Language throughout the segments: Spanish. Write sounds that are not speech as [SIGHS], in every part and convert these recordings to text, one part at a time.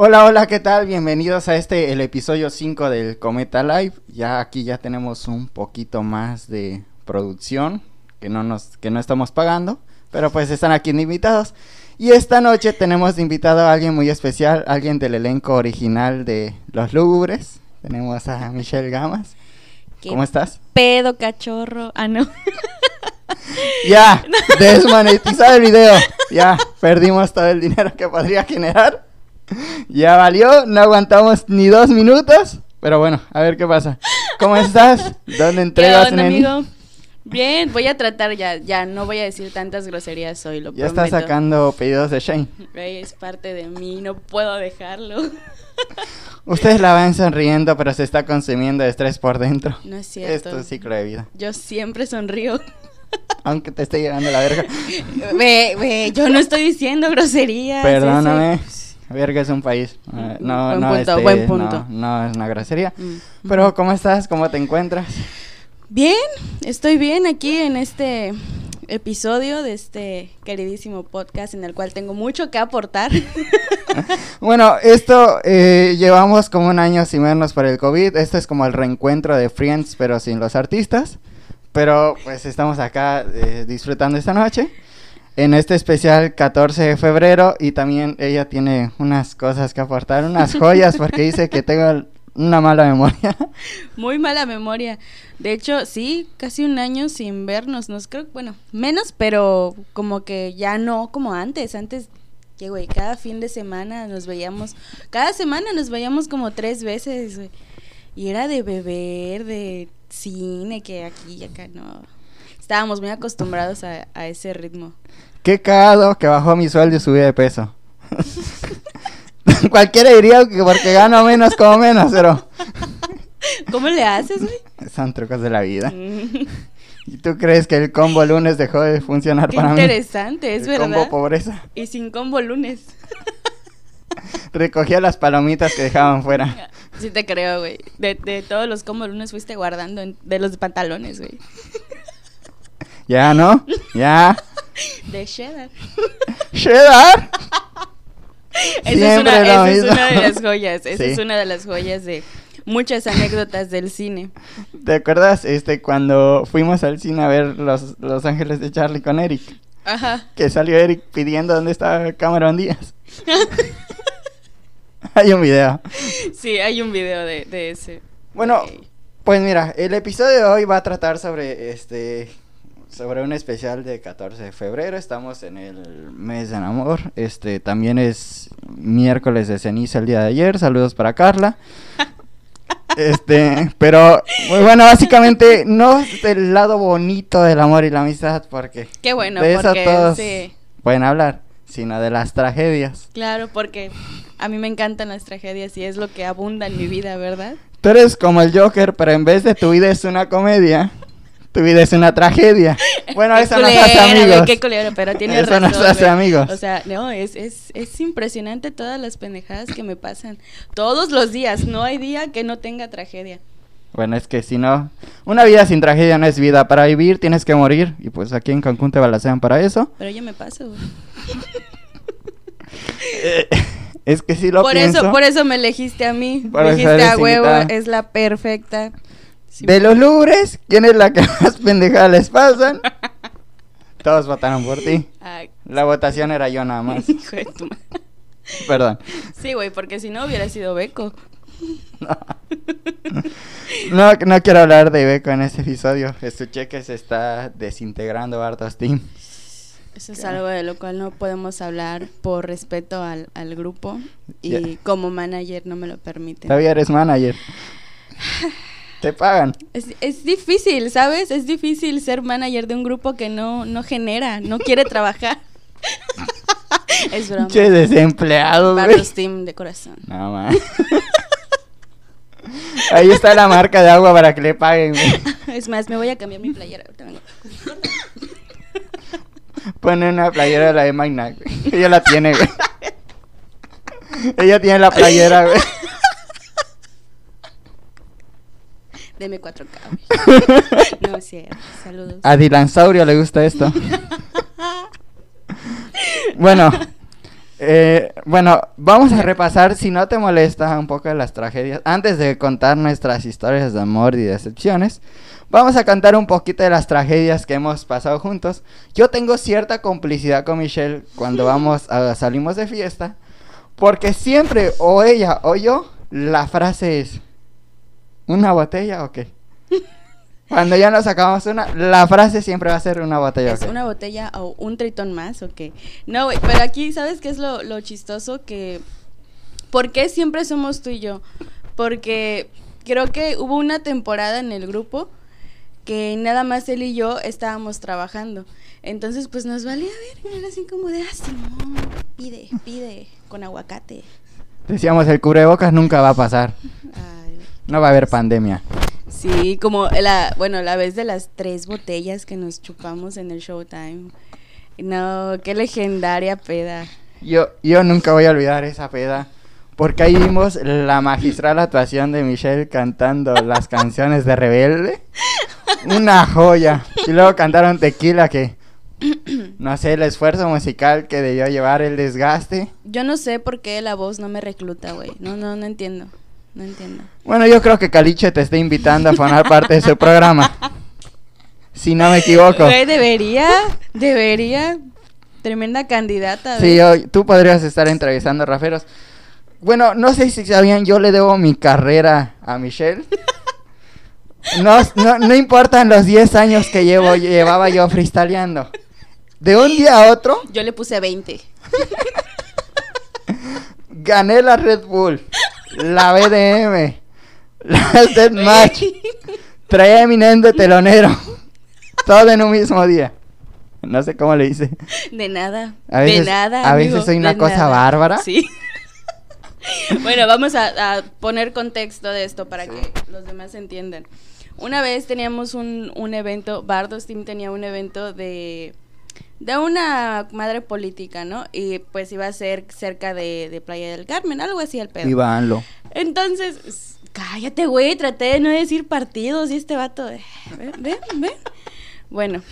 Hola, hola, ¿qué tal? Bienvenidos a este, el episodio 5 del Cometa Live. Ya aquí ya tenemos un poquito más de producción que no nos que no estamos pagando, pero pues están aquí invitados. Y esta noche tenemos invitado a alguien muy especial, alguien del elenco original de Los Lúgubres. Tenemos a Michelle Gamas. ¿Qué ¿Cómo estás? pedo, cachorro? Ah, no. [LAUGHS] Ya, [LAUGHS] desmonetizado el video. Ya, perdimos todo el dinero que podría generar. [LAUGHS] Ya valió, no aguantamos ni dos minutos. Pero bueno, a ver qué pasa. ¿Cómo estás? ¿Dónde [LAUGHS] ¿Qué entregas, onda, neni? amigo? Bien, voy a tratar ya, ya no voy a decir tantas groserías hoy, lo Ya prometo. sacando pedidos de Shane. Es parte de mí, no puedo dejarlo. [LAUGHS] Ustedes la van sonriendo, pero se está consumiendo estrés por dentro. No es cierto. Esto es un ciclo de vida. Yo siempre sonrío. Aunque te esté llegando la verga. Ve, ve, yo no estoy diciendo groserías. Perdóname. ese- Verga es un país. Eh, No, Buen no, punto, este, buen punto. No, no es una grosería. Mm. Pero, ¿cómo estás? ¿Cómo te encuentras? Bien, estoy bien aquí en este episodio de este queridísimo podcast en el cual tengo mucho que aportar. [LAUGHS] Bueno, esto eh, llevamos como un año sin vernos por el COVID. Esto es como el reencuentro de Friends, pero sin los artistas. Pero pues estamos acá eh, disfrutando esta noche. En este especial 14 de febrero. Y también ella tiene unas cosas que aportar, unas [LAUGHS] joyas, porque dice que tengo una mala memoria. [LAUGHS] Muy mala memoria. De hecho, sí, casi un año sin vernos. Nos creo, bueno, menos, pero como que ya no como antes. Antes, que güey, cada fin de semana nos veíamos, cada semana nos veíamos como tres veces, güey. Y era de beber, de cine, que aquí y acá no. Estábamos muy acostumbrados a, a ese ritmo. Qué cagado que bajó mi sueldo y subí de peso. [LAUGHS] Cualquiera diría que porque gano menos como menos, pero [LAUGHS] ¿Cómo le haces, güey? son trucos de la vida. Mm, ¿Y tú crees que el combo lunes dejó de funcionar Qué para mí? interesante, es el combo verdad. pobreza. Y sin combo lunes. [LAUGHS] Recogía las palomitas que dejaban fuera. Sí te creo, güey. De, de todos los combo lunes fuiste guardando en- de los pantalones, güey. Ya, ¿no? Ya. [LAUGHS] De cheddar. Cheddar. Esa es, una, esa es una de las joyas. Esa Sí. es una de las joyas de muchas anécdotas del cine. ¿Te acuerdas este cuando fuimos al cine a ver Los, los Ángeles de Charlie con Eric? Ajá. Que salió Eric pidiendo dónde estaba Cameron Díaz. [LAUGHS] Hay un video. Sí, hay un video de, de ese. Bueno. Pues mira, el episodio de hoy va a tratar sobre este sobre un especial de 14 de febrero. Estamos en el mes del amor. Este también es miércoles de ceniza el día de ayer. Saludos para Carla. [LAUGHS] Este, pero bueno, básicamente no del lado bonito del amor y la amistad porque Qué bueno, de eso porque todos sí. pueden hablar, sino de las tragedias. Claro, porque a mí me encantan las tragedias y es lo que abunda en mi vida, ¿verdad? Tú eres como el Joker, pero en vez de tu vida es una comedia, tu vida es una tragedia. Bueno, eso nos culero, hace güey, amigos. Qué culero, pero tiene Eso razón. nos hace amigos. O sea, no, es, es, es impresionante todas las pendejadas que me pasan. Todos los días, no hay día que no tenga tragedia. Bueno, es que si no, una vida sin tragedia no es vida. Para vivir tienes que morir. Y pues aquí en Cancún te balacean para eso. Pero yo me paso, güey. Eh, [LAUGHS] es que si lo por pienso. eso, por eso me elegiste a mí. Por me dijiste a huevo, es la perfecta. Sí, De los lubres, ¿quién es la que [LAUGHS] más pendejadas les pasan? [LAUGHS] Todos votaron por ti. Ay, La votación era yo nada más. [LAUGHS] hijo de tu madre. Perdón. Sí, güey, porque si no hubiera sido Beco. No, no quiero hablar de Beco en este episodio. Escuché que se está desintegrando harto Steam. Eso es ¿Qué? algo de lo cual no podemos hablar por respeto al, al grupo y como manager no me lo permiten. Todavía eres manager. Te pagan. Es, es difícil, ¿sabes? Es difícil ser manager de un grupo que no, no genera, no quiere [LAUGHS] trabajar. es broma. Che, desempleado, güey. Team de corazón. No, man. Ahí está la marca de agua para que le paguen, güey. [LAUGHS] Es más, me voy a cambiar mi playera. ahorita vengo. Pone una playera de la de Magna, güey. Ella la tiene, güey. Ella tiene la playera, güey. Deme 4K. güey. [LAUGHS] No cierto. Saludos. A Dilansaurio le gusta esto. Bueno, Eh, bueno, vamos a repasar, si no te molesta, un poco de las tragedias. Antes de contar nuestras historias de amor y decepciones, vamos a contar un poquito de las tragedias que hemos pasado juntos. Yo tengo cierta complicidad con Michelle cuando vamos a, salimos de fiesta, porque siempre o ella o yo, la frase es, ¿una botella o qué? Cuando ya nos sacamos una, la frase siempre va a ser una botella. ¿Es una botella o un tritón más o qué? No, güey, pero aquí, ¿sabes qué es lo, lo chistoso? Que, ¿por qué siempre somos tú y yo? Porque creo que hubo una temporada en el grupo que nada más él y yo estábamos trabajando. Entonces, pues nos valía ver, era así como de, ah, pide, pide, con aguacate. Decíamos, el cubrebocas nunca va a pasar. [LAUGHS] no va a haber pandemia. Sí, como la, bueno, la vez de las tres botellas que nos chupamos en el Showtime. No, qué legendaria peda. Yo, yo nunca voy a olvidar esa peda. Porque ahí vimos la magistral actuación de Michelle cantando las [LAUGHS] canciones de Rebelde. Una joya. Y luego cantaron Tequila que... No sé, el esfuerzo musical que debió llevar el desgaste. Yo no sé por qué la voz no me recluta, güey. No, no, no entiendo. No entiendo. Bueno, yo creo que Caliche te está invitando a formar parte de su programa. Si no me equivoco. debería, debería. Tremenda candidata. Sí, tú podrías estar entrevistando raferos. Bueno, no sé si sabían, yo le debo mi carrera a Michelle. No, no, no importan los 10 años que llevo, llevaba yo freestyleando. De un día a otro. Yo le puse 20. Gané la Red Bull la BDM, la Match, trae a Eminem de telonero, todo en un mismo día. No sé cómo le hice. De nada. de nada. A veces soy una cosa bárbara. Sí. [LAUGHS] bueno, vamos a, poner contexto de esto para que los demás entiendan. Una vez teníamos un, un evento, Bardos Team tenía un evento de de una madre política, ¿no? Y pues iba a ser cerca de, Playa del Carmen, algo así al pedo. Ibanlo. Entonces, cállate, güey, traté de no decir partidos y este vato, de, ven, ven, ven. Bueno.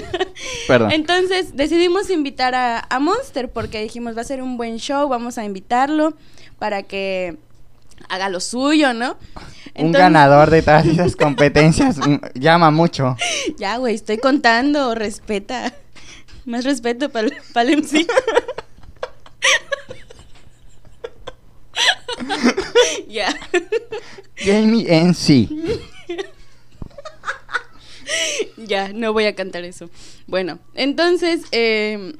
[LAUGHS] Perdón. Entonces decidimos invitar a, a, Monster porque dijimos va a ser un buen show, vamos a invitarlo para que haga lo suyo, ¿no? un ganador de todas [LAUGHS] esas competencias llama mucho. Ya, güey, estoy contando, respeta. Más respeto para el MC. Ya. Jamie MC. ya, no voy a cantar eso. Bueno, entonces, eh,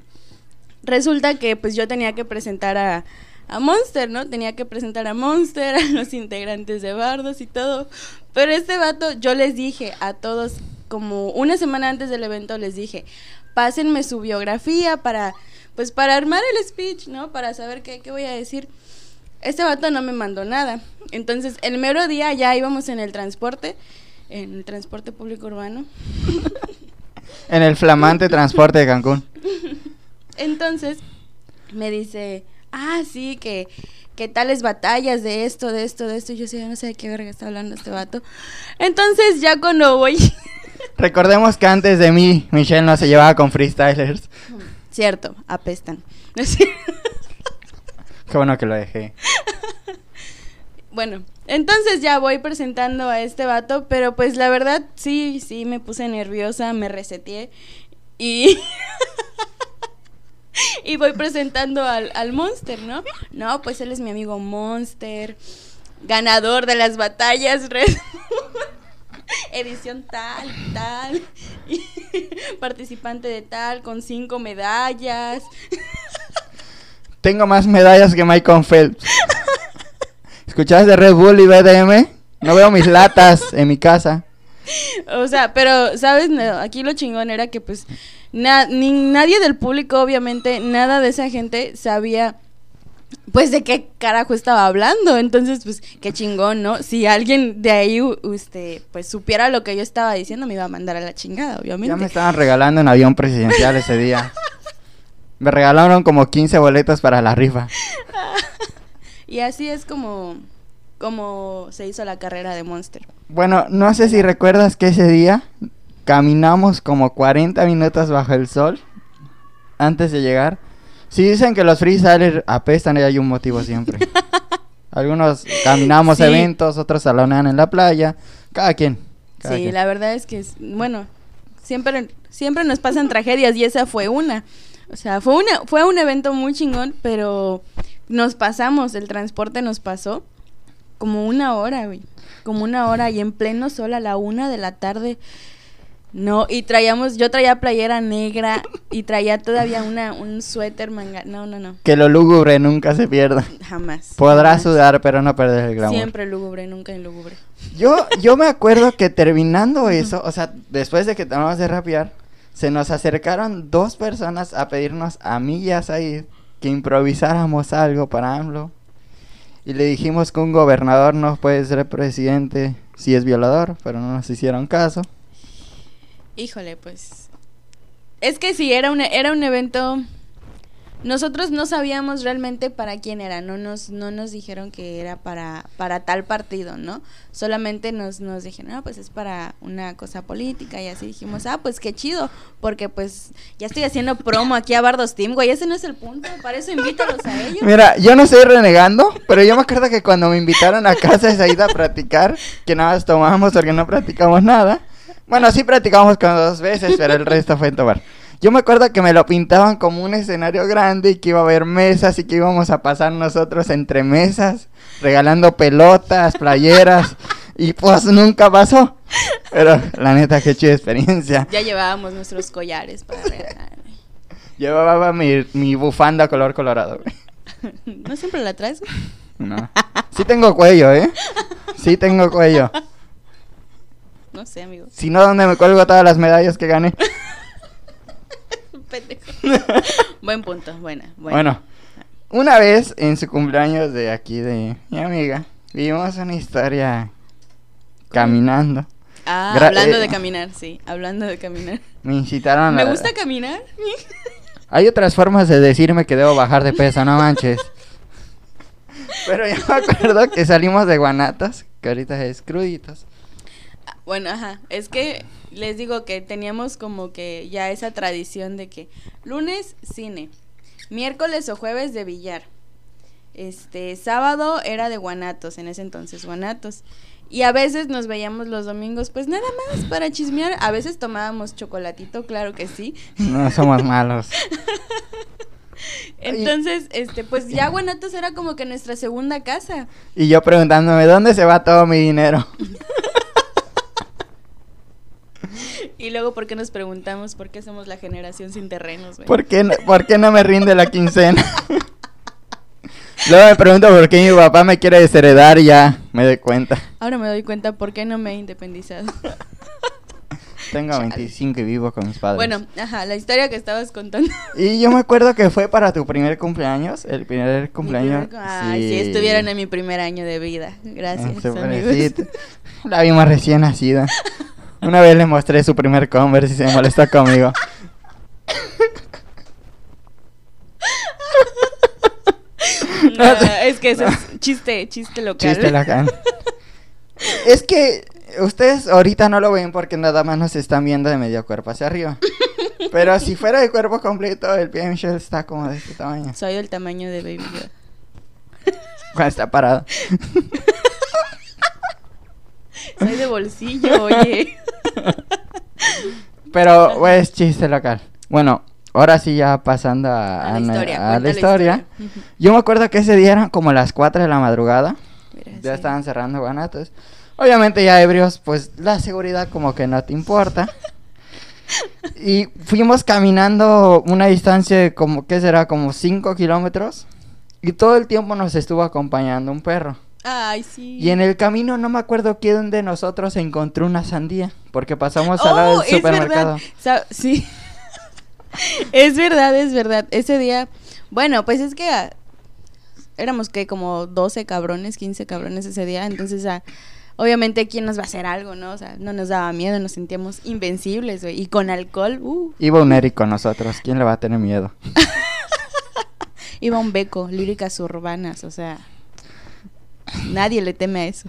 resulta que pues yo tenía que presentar a, a Monster, ¿no? Tenía que presentar a Monster, [LAUGHS] a los integrantes de Bardos y todo. Pero este vato, yo les dije a todos, como una semana antes del evento, les dije, pásenme su biografía para, pues para armar el speech, ¿no? Para saber qué, qué voy a decir. Este vato no me mandó nada. Entonces, el mero día ya íbamos en el transporte, en el transporte público urbano. [LAUGHS] en el flamante transporte de Cancún. Entonces, me dice, ah, sí, que, que tales batallas de esto, de esto, de esto. Y yo sí, no sé de qué verga está hablando este vato. Entonces, ya cuando voy [LAUGHS] Recordemos que antes de mí, Michelle no se llevaba con freestylers. [LAUGHS] Cierto, apestan. [LAUGHS] Qué bueno que lo dejé. [LAUGHS] Bueno, entonces ya voy presentando a este vato, pero pues la verdad sí, sí me puse nerviosa, me reseteé y... y voy presentando al, al Monster, ¿no? No, pues él es mi amigo Monster, ganador de las batallas Red edición tal, tal, [LAUGHS] participante de tal, con cinco medallas. [LAUGHS] Tengo más medallas que Michael Phelps. ¿Escuchabas de Red Bull y BDM? No veo mis latas en mi casa. O sea, pero, ¿sabes? Aquí lo chingón era que pues ni nadie del público, obviamente, nada de esa gente sabía pues de qué carajo estaba hablando. Entonces, pues, qué chingón, ¿no? Si alguien de ahí, este, pues supiera lo que yo estaba diciendo, me iba a mandar a la chingada, obviamente. Ya me estaban regalando un avión presidencial ese día. [LAUGHS] me regalaron como 15 boletos para la rifa. [LAUGHS] y así es como, como se hizo la carrera de Monster. Bueno, no sé si recuerdas que ese día caminamos como 40 minutos bajo el sol antes de llegar Si dicen que los freestylers apestan, hay un motivo siempre. [LAUGHS] Algunos caminamos Sí. eventos, otros salonean en la playa. Cada quien. cada Sí, quien. la verdad es que, bueno, siempre, siempre nos pasan tragedias y esa fue una. O sea, fue, una, fue un evento muy chingón, pero nos pasamos, el transporte nos pasó como una hora, güey. Como una hora y en pleno sol a la una de la tarde. No, y traíamos, yo traía playera negra y traía todavía una, un suéter manga. No, no, no, Que lo lúgubre nunca se pierda. jamás. Podrás jamás. sudar, pero no perder el glamour. Siempre lúgubre, nunca inlúgubre. Yo, yo me acuerdo que [LAUGHS] terminando eso, o sea, después de que terminamos de rapear, se nos acercaron dos personas a pedirnos a mí y a Said que improvisáramos algo para AMLO. Y le dijimos que un gobernador no puede ser presidente si es violador, pero no nos hicieron caso. Híjole, pues. Es que sí, era un, era un evento. Nosotros no sabíamos realmente para quién era, no nos, no nos dijeron que era para, para tal partido, ¿no? Solamente nos, nos dijeron, ah, pues es para una cosa política y así dijimos, ah, pues qué chido, porque pues ya estoy haciendo promo aquí a Bardos Team, güey, ese no es el punto, para eso invítalos a ellos. Mira, yo no estoy renegando, pero yo me acuerdo que cuando me invitaron a casa de Said a practicar, que nada más tomamos porque no practicamos nada. Bueno, sí practicamos como dos veces, pero el resto fue en tomar. Yo me acuerdo que me lo pintaban como un escenario grande y que iba a haber mesas y que íbamos a pasar nosotros entre mesas, regalando pelotas, playeras, y pues nunca pasó. Pero la neta, qué chida experiencia. Ya llevábamos nuestros collares para regalar. Llevaba mi, mi bufanda color colorado. ¿No siempre la traes? No. Sí tengo cuello, ¿eh? Sí tengo cuello. No sé, amigo. Si no, ¿dónde me cuelgo todas las medallas que gané? [LAUGHS] [LAUGHS] Buen punto, buena, buena. Bueno, una vez en su cumpleaños de aquí de mi amiga, vivimos una historia caminando. Ah, Gra- hablando eh, de caminar, sí, hablando de caminar. Me incitaron ¿Me a... gusta caminar? [LAUGHS] Hay otras formas de decirme que debo bajar de peso, no manches. Pero yo me acuerdo que salimos de Guanatos, que ahorita es cruditos. Bueno, ajá, es que les digo que teníamos como que ya esa tradición de que lunes cine, miércoles o jueves de billar. Este, sábado era de Guanatos, en ese entonces Guanatos. Y a veces nos veíamos los domingos, pues nada más para chismear. A veces tomábamos chocolatito, claro que sí. No somos malos. [LAUGHS] Entonces, este, pues ya Guanatos era como que nuestra segunda casa. Y yo preguntándome, ¿dónde se va todo mi dinero? [LAUGHS] [LAUGHS] Y luego, ¿por qué nos preguntamos por qué somos la generación sin terrenos, güey? ¿Por qué, no, ¿Por qué no me rinde la quincena? [LAUGHS] Luego me pregunto por qué mi papá me quiere desheredar y ya me doy cuenta. Ahora me doy cuenta por qué no me he independizado. [LAUGHS] Tengo Chale. 25 y vivo con mis padres. Bueno, ajá, la historia que estabas contando. Y yo me acuerdo que fue para tu primer cumpleaños, el primer cumpleaños. Primer- Ay, sí. estuvieron en mi primer año de vida. Gracias, Ese amigos. La vimos recién nacida. Una vez le mostré su primer Converse y se molestó conmigo. No, es que eso es chiste, chiste local. Chiste local. Es que ustedes ahorita no lo ven porque nada más nos están viendo de medio cuerpo hacia arriba. Pero si fuera de cuerpo completo, el de Michelle está como de este tamaño. Soy del tamaño de Baby Yoda. Cuando está parado. Soy de bolsillo, oye. [LAUGHS] Pero, pues, chiste local. Bueno, ahora sí ya pasando a, A la a historia, a la. Yo me acuerdo que ese día eran como las 4 de la madrugada. Mira, Ya sí. estaban cerrando guanatos. Obviamente ya ebrios, pues la seguridad como que no te importa. [LAUGHS] Y fuimos caminando una distancia de como, ¿qué será? Como 5 kilómetros. Y todo el tiempo nos estuvo acompañando un perro. Ay, sí. Y en el camino no me acuerdo quién de nosotros encontró una sandía. Porque pasamos al lado Oh, del es supermercado. verdad. Sa- sí. [LAUGHS] es verdad, es verdad. Ese día, bueno, pues es que ah, éramos que como 12 cabrones, 15 cabrones ese día, entonces ah, obviamente quién nos va a hacer algo, ¿no? O sea, no nos daba miedo, nos sentíamos invencibles, güey. Y con alcohol, uh, Iba un Eric con nosotros. ¿Quién le va a tener miedo? [LAUGHS] iba un beco, líricas urbanas, o sea, nadie le teme a eso.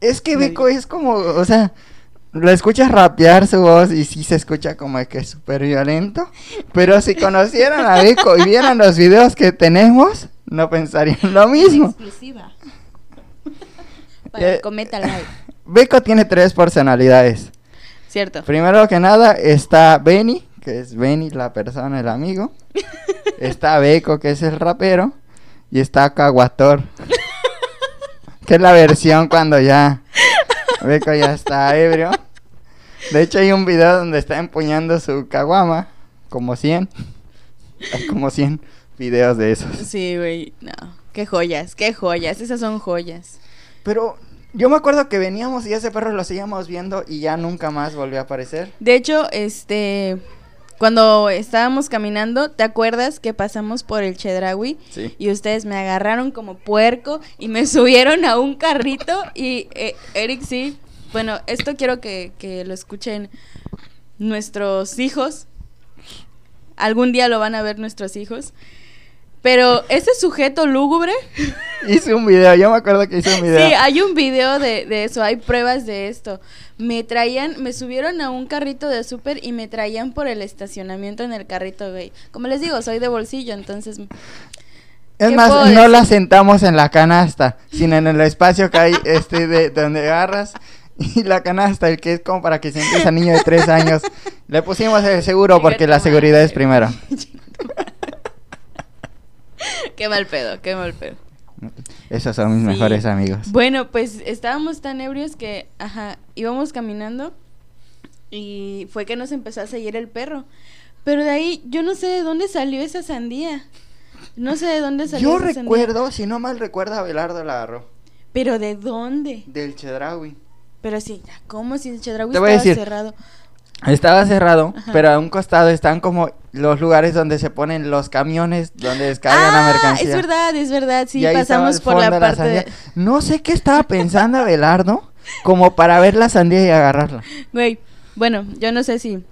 Es que Nadie. Beco es como, o sea, lo escuchas rapear su voz y sí se escucha como que es súper violento. Pero si conocieran a Beco y vieran los videos que tenemos, no pensarían lo mismo. Exclusiva. Para Eh, Cometa Live. Beco tiene tres personalidades. Cierto. Primero que nada está Benny, que es Benny, la persona, el amigo. [LAUGHS] Está Beco, que es el rapero. Y está Caguator, [LAUGHS] que es la versión cuando ya Beco ya está ebrio. De hecho hay un video donde está empuñando su caguama, como 100. Hay como 100 videos de esos. Sí, güey. No. Qué joyas, qué joyas. Esas son joyas. Pero yo me acuerdo que veníamos y ese perro lo seguíamos viendo y ya nunca más volvió a aparecer. De hecho, este. Cuando estábamos caminando, ¿te acuerdas que pasamos por el Chedraui? Sí. Y ustedes me agarraron como puerco y me [LAUGHS] subieron a un carrito y eh, Eric sí. Bueno, esto quiero que, que lo escuchen nuestros hijos. Algún día lo van a ver nuestros hijos. Pero ese sujeto lúgubre, Hice un video, yo me acuerdo que hice un video. sí, hay un video de, de eso, hay pruebas de esto. Me traían, me subieron a un carrito de súper y me traían por el estacionamiento en el carrito, güey. Como les digo, soy de bolsillo, entonces Es ¿Qué más, no decir? la sentamos en la canasta, sino en el espacio que hay [LAUGHS] este de donde agarras y la canasta, el que es como para que sientes a niño de tres años. Le pusimos el seguro [LAUGHS] porque la seguridad es primero. [LAUGHS] [LAUGHS] qué mal pedo, qué mal pedo. Esos son mis Sí. mejores amigos. Bueno, pues estábamos tan ebrios que, ajá, íbamos caminando y fue que nos empezó a seguir el perro. Pero de ahí yo no sé de dónde salió esa sandía. No sé de dónde salió Yo esa sandía. recuerdo, si no mal recuerdo, a Belardo la agarró. Pero de dónde? Del Chedraui. Pero sí, ¿cómo si el Chedraui estaba decir. cerrado? Estaba cerrado, Ajá. pero a un costado están como los lugares donde se ponen los camiones, donde descargan la ah, mercancía. es verdad, es verdad, sí, pasamos por la parte de... No sé qué estaba [LAUGHS] pensando Abelardo, como para ver la sandía y agarrarla. Güey, bueno, yo no sé si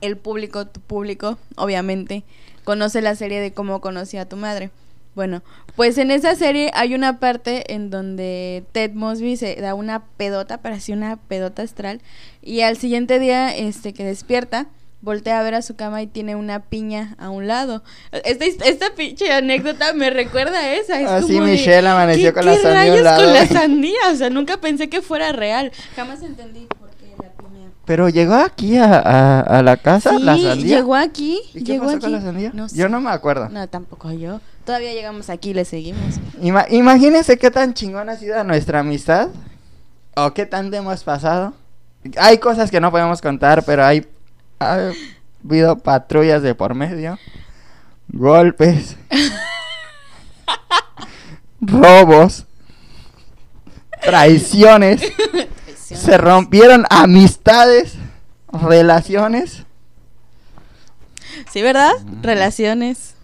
el público, tu público, obviamente, conoce la serie de cómo conocí a tu madre. Bueno, pues en esa serie hay una parte en donde Ted Mosby se da una pedota, parecía una pedota astral, y al siguiente día, este, que despierta, voltea a ver a su cama y tiene una piña a un lado. Esta, esta pinche anécdota me recuerda a esa. Es Así como de, Michelle amaneció ¿qué- con la qué sandía rayos lado? con la [LAUGHS] sandía? O sea, nunca pensé que fuera real. Jamás entendí por qué la piña. Pero llegó aquí a, a- a la casa, Sí, la sandía. llegó aquí. ¿Y qué llegó pasó aquí. con la sandía? No Yo sé. no me acuerdo. No, tampoco yo. Todavía llegamos aquí y le seguimos. Ima- imagínense qué tan chingona ha sido nuestra amistad. O qué tanto hemos pasado. Hay cosas que no podemos contar, pero hay, ha habido patrullas de por medio. Golpes. robos. Traiciones. Se rompieron amistades. Relaciones. Sí, ¿verdad? Relaciones.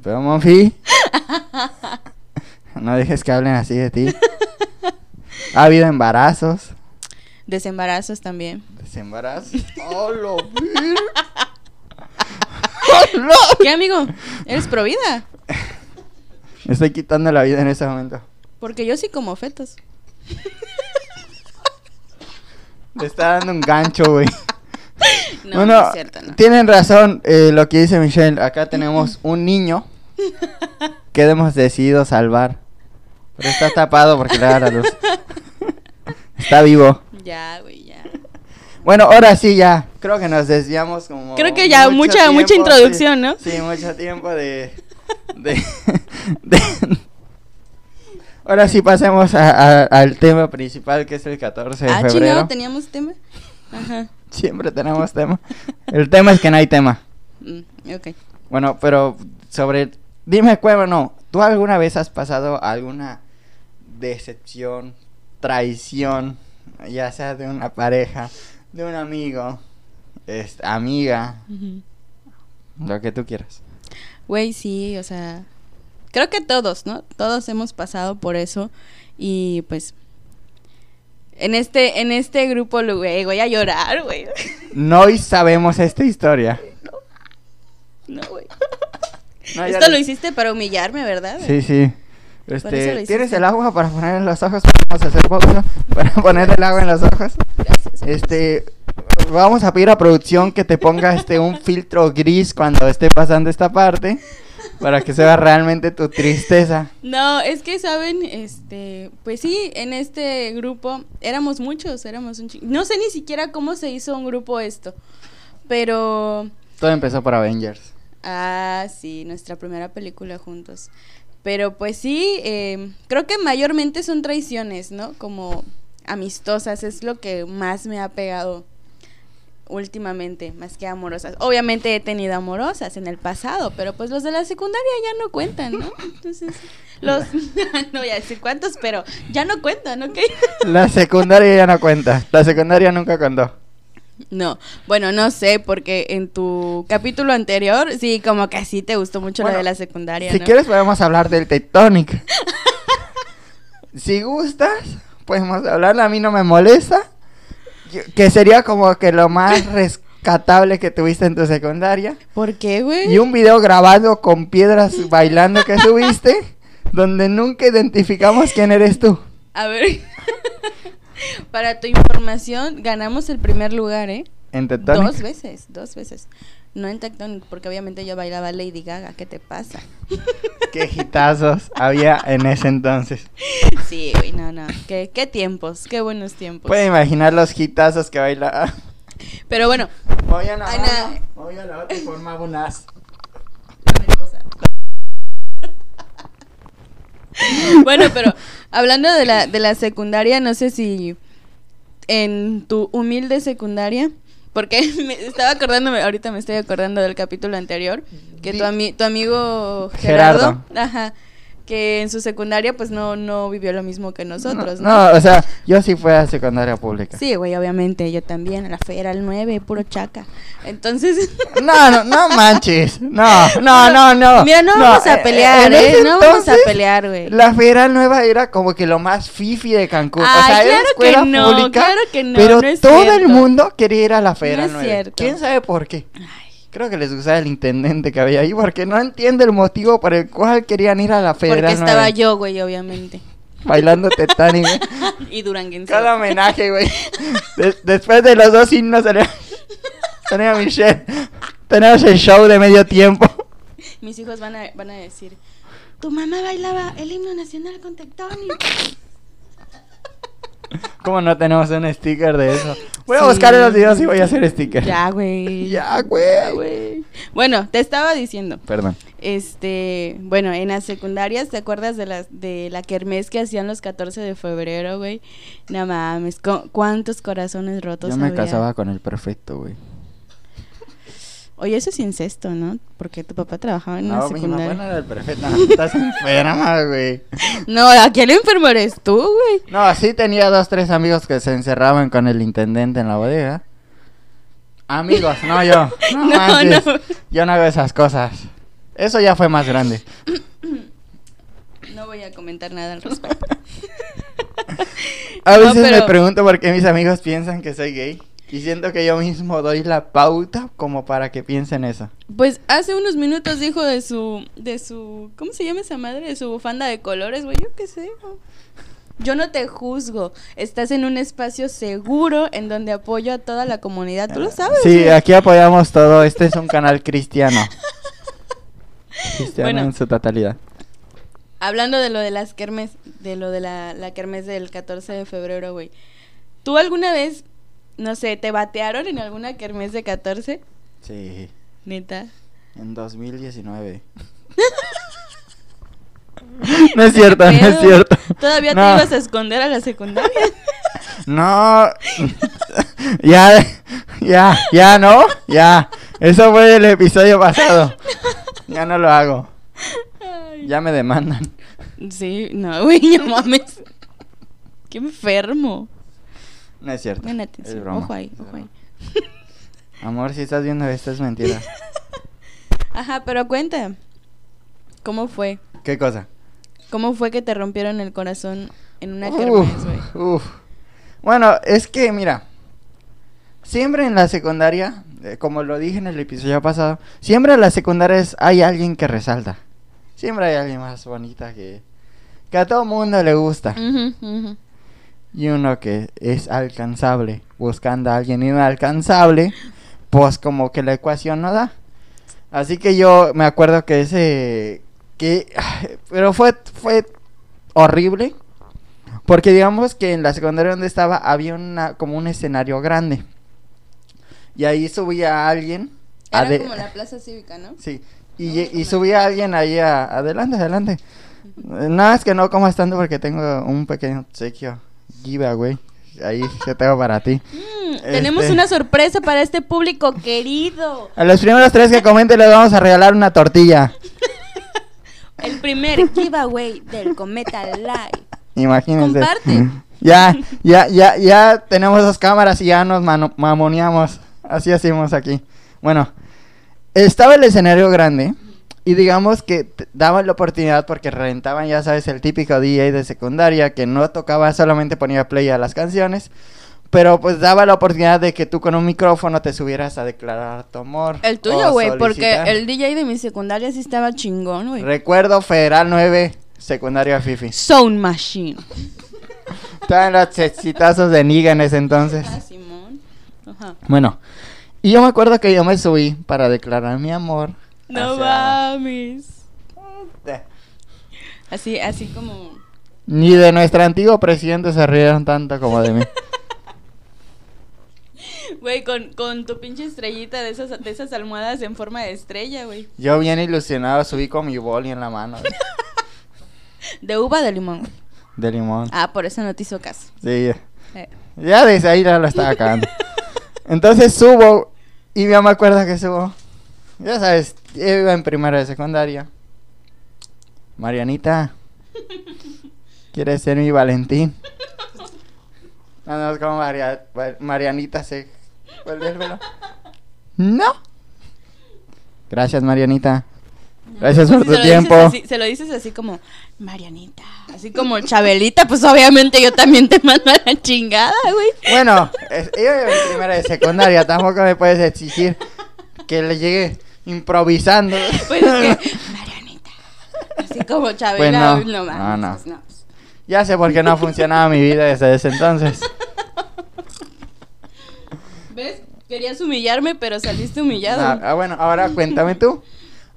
¿Qué pedo, Monfi? [LAUGHS] No dejes que hablen así de ti. [LAUGHS] Ha habido embarazos. Desembarazos también. Desembarazos. [LAUGHS] ¡Oh, lo. ¿Qué, amigo? ¿Eres pro vida? Me estoy quitando la vida en este momento. Porque yo sí como fetos. Le está dando un gancho, güey. No, bueno, no es cierto, no. tienen razón eh, lo que dice Michelle. Acá tenemos un niño que hemos decidido salvar. Pero está tapado porque le da la luz. Está vivo. Ya, güey, ya. Bueno, ahora sí ya. Creo que nos desviamos como. Creo que ya, mucha- mucha introducción, sí. ¿no? Sí, mucho tiempo de. de, de- Ahora sí pasemos a- a- al tema principal que es el 14 de Ah, febrero. chingado, teníamos tema. Ajá. Siempre tenemos tema. El tema es que no hay tema. Mm, ok. Bueno, pero sobre. Dime, Cueva, no. ¿Tú alguna vez has pasado alguna decepción, traición, ya sea de una pareja, de un amigo, este, amiga, lo que tú quieras? Güey, sí, o sea, creo que todos, ¿no? Todos hemos pasado por eso y pues en este en este grupo, güey, voy a llorar, güey. No y sabemos esta historia. [LAUGHS] No, güey. No, Esto lo- lo hiciste para humillarme, ¿verdad? Sí, sí. Este. ¿tienes el agua para poner en los ojos? Vamos a hacer pausa [LAUGHS] para poner el agua en los ojos. Gracias. Este, vamos a pedir a producción que te ponga este un filtro gris cuando esté pasando esta parte para que se vea realmente tu tristeza. No, es que saben, este, pues sí, en este grupo éramos muchos, éramos un chi- No sé ni siquiera cómo se hizo un grupo esto, pero Todo empezó por Avengers. Ah, sí, nuestra primera película juntos. Pero pues sí, eh, creo que mayormente son traiciones, ¿no? Como amistosas, es lo que más me ha pegado últimamente, más que amorosas. Obviamente he tenido amorosas en el pasado, pero pues los de la secundaria ya no cuentan, ¿no? Entonces, [LAUGHS] los... [LAUGHS] no voy a decir cuántos, pero ya no cuentan, ¿ok? La secundaria ya no cuenta. La secundaria nunca contó. No, bueno, no sé, porque en tu capítulo anterior, sí, como que sí te gustó mucho Bueno, lo de la secundaria, Si ¿no? quieres podemos hablar del Tectonic. si gustas, podemos hablar. A mí no me molesta. Yo- que sería como que lo más [LAUGHS] rescatable que tuviste en tu secundaria. ¿Por qué, güey? Y un video grabado con piedras bailando que subiste, donde nunca identificamos quién eres tú. A ver, [LAUGHS] [LAUGHS] para tu información, ganamos el primer lugar, ¿eh? En Tectonic. Dos veces, dos veces. No en Tectonic, porque obviamente yo bailaba Lady Gaga, ¿qué te pasa? [LAUGHS] Qué hitazos había en ese entonces. [LAUGHS] Sí, güey, no, no. ¿Qué, qué tiempos, qué buenos tiempos. Pueden imaginar los hitazos que bailaba. Pero bueno, Movía una Ay, mano, na- movía la otra y formaba un as. [LAUGHS] bueno, pero hablando de la, de la secundaria, no sé si en tu humilde secundaria, porque [LAUGHS] me estaba acordándome, ahorita me estoy acordando del capítulo anterior, que tu, ami- tu amigo Gerardo, Gerardo. ajá, que en su secundaria pues no, no vivió lo mismo que nosotros, ¿no? No, o sea, yo sí fui a secundaria pública. Sí, güey, obviamente, yo también, la fe era el 9, puro chaca. Entonces... [LAUGHS] No, no, no manches. No, no, no, no. Mira, no, vamos a eh, pelear, ¿eh? ese No vamos a entonces, pelear, güey. La Federal Nueva era como que lo más fifi de Cancún. o Ay, sea, era claro que escuela no, pública. claro que no, Pero no es todo cierto. el mundo quería ir a la Federal es Nueva. cierto. ¿Quién sabe por qué? Ay, Creo que les gustaba el intendente que había ahí porque no entiende el motivo por el cual querían ir a la Federal porque estaba yo, güey, obviamente. Bailando Titanic, güey. [LAUGHS] y Duranguense. Cada homenaje, güey. De- después de los dos himnos salía, salía Michelle. Tenemos el show de medio tiempo. Mis hijos van a, van a decir, tu mamá bailaba el himno nacional con Tectonic. [LAUGHS] ¿Cómo no tenemos un sticker de eso? Voy a Sí. buscar en los videos y voy a hacer sticker. ya, güey. [LAUGHS] Ya, güey. Bueno, te estaba diciendo. Perdón. Este, bueno, en las secundarias, ¿te acuerdas de la, de la kermés que hacían los 14 de febrero, güey? No mames, cu- ¿cuántos corazones rotos Yo me había? casaba con el perfecto, güey. Oye, eso es incesto, ¿no? Porque tu papá trabajaba en una No, mi mamá no era el perfecto. [LAUGHS] No, estás enferma, güey. No, aquí el enfermo eres tú, güey. No, sí tenía dos, tres amigos que se encerraban con el intendente en la bodega. Amigos, no yo. [LAUGHS] No, No, manches. no. Yo no hago esas cosas. Eso ya fue más grande. No voy a comentar nada al respecto. [LAUGHS] A veces me pregunto por qué mis amigos piensan que soy gay. Y siento que yo mismo doy la pauta como para que piensen eso. Pues hace unos minutos dijo de su, de su, ¿cómo se llama esa madre? De su bufanda de colores, güey, yo qué sé. güey. Yo no te juzgo. Estás en un espacio seguro en donde apoyo a toda la comunidad. Tú lo sabes. Sí, güey. aquí apoyamos todo. Este es un canal cristiano. [LAUGHS] Cristiano Bueno. en su totalidad. Hablando de lo de las kermes, de lo de la, la kermes del 14 de febrero, güey. ¿Tú alguna vez, no sé, te batearon en alguna kermes de 14? Sí, Neta. en 2019. [LAUGHS] no es cierto, no es cierto. ¿Todavía No. te ibas a esconder a la secundaria? [LAUGHS] No. [LAUGHS] ya, ya, ya, no, ya. Eso fue el episodio pasado. Ya no lo hago. Ay. Ya me demandan. Sí, no, güey, no mames. Qué enfermo. No es cierto. Ven es broma, Ojo ahí, ojo ahí. [LAUGHS] Amor, si estás viendo esto es mentira. [LAUGHS] Ajá, pero cuenta. ¿Cómo fue? ¿Qué cosa? ¿Cómo fue que te rompieron el corazón en una kermés, güey? Bueno, es que mira, siempre en la secundaria, eh, como lo dije en el episodio pasado, siempre en las secundarias hay alguien que resalta. Siempre hay alguien más bonita que, que a todo mundo le gusta. Y uno que es alcanzable, buscando a alguien inalcanzable, pues como que la ecuación no da. Así que yo me acuerdo que ese... que [SIGHS] Pero fue, fue horrible. Porque digamos que en la secundaria donde estaba había una, como un escenario grande. Y ahí subía a alguien. Era ade- como la plaza cívica, ¿no? Sí. Y, y subía a alguien ahí a- adelante, adelante. Nada es que no como estando porque tengo un pequeño obsequio giveaway. Ahí que tengo para ti. Mm, Este- Tenemos una sorpresa para este público querido. A los primeros tres que comenten les vamos a regalar una tortilla. [LAUGHS] El primer giveaway del Cometa Live. Imagínense. Comparte. [LAUGHS] Ya, ya, ya, ya tenemos dos cámaras y ya nos mamoneamos. Así hacemos aquí. Bueno, estaba el escenario grande y digamos que daban la oportunidad porque rentaban, ya sabes, el típico DJ de secundaria que no tocaba, solamente ponía play a las canciones. Pero pues daba la oportunidad de que tú con un micrófono te subieras a declarar tu amor. El tuyo, güey, porque el DJ de mi secundaria sí estaba chingón, güey. Recuerdo Federal 9, secundaria Fifi. Sound Machine. Estaban los exitazos de Niga en ese entonces. Ah, Simón. Ajá. Bueno, y yo me acuerdo que yo me subí para declarar mi amor. No mames. Eh, Así, así como. Ni de nuestro antiguo presidente se rieron tanto como de mí. [LAUGHS] Güey, con, con tu pinche estrellita de esas, de esas almohadas en forma de estrella, güey. Yo bien ilusionado subí con mi boli en la mano [LAUGHS] De uva de limón. de limón. Ah, por eso no te hizo caso. Sí, Eh. ya desde ahí ya lo estaba acabando. [LAUGHS] Entonces subo y ya me acuerdo que subo. Ya sabes, iba en primera de secundaria. Marianita, [LAUGHS] ¿quieres ser mi Valentín? No, no, es como Marianita se vuelve el velo. No. Gracias, Marianita. Gracias por Si tu se tiempo. así- se lo dices así como, Marianita. Así como Chabelita, pues obviamente yo también te mando a la chingada, güey. Bueno, es- yo en primera de secundaria, tampoco me puedes exigir que le llegue improvisando. [LAUGHS] Pues es que, Marianita. Así como Chabela, Pues no, no, no, no. no. Ya sé por qué no ha funcionado mi vida desde ese entonces. ¿Ves? Querías humillarme, pero saliste humillado. Ah, ah, bueno, ahora cuéntame tú.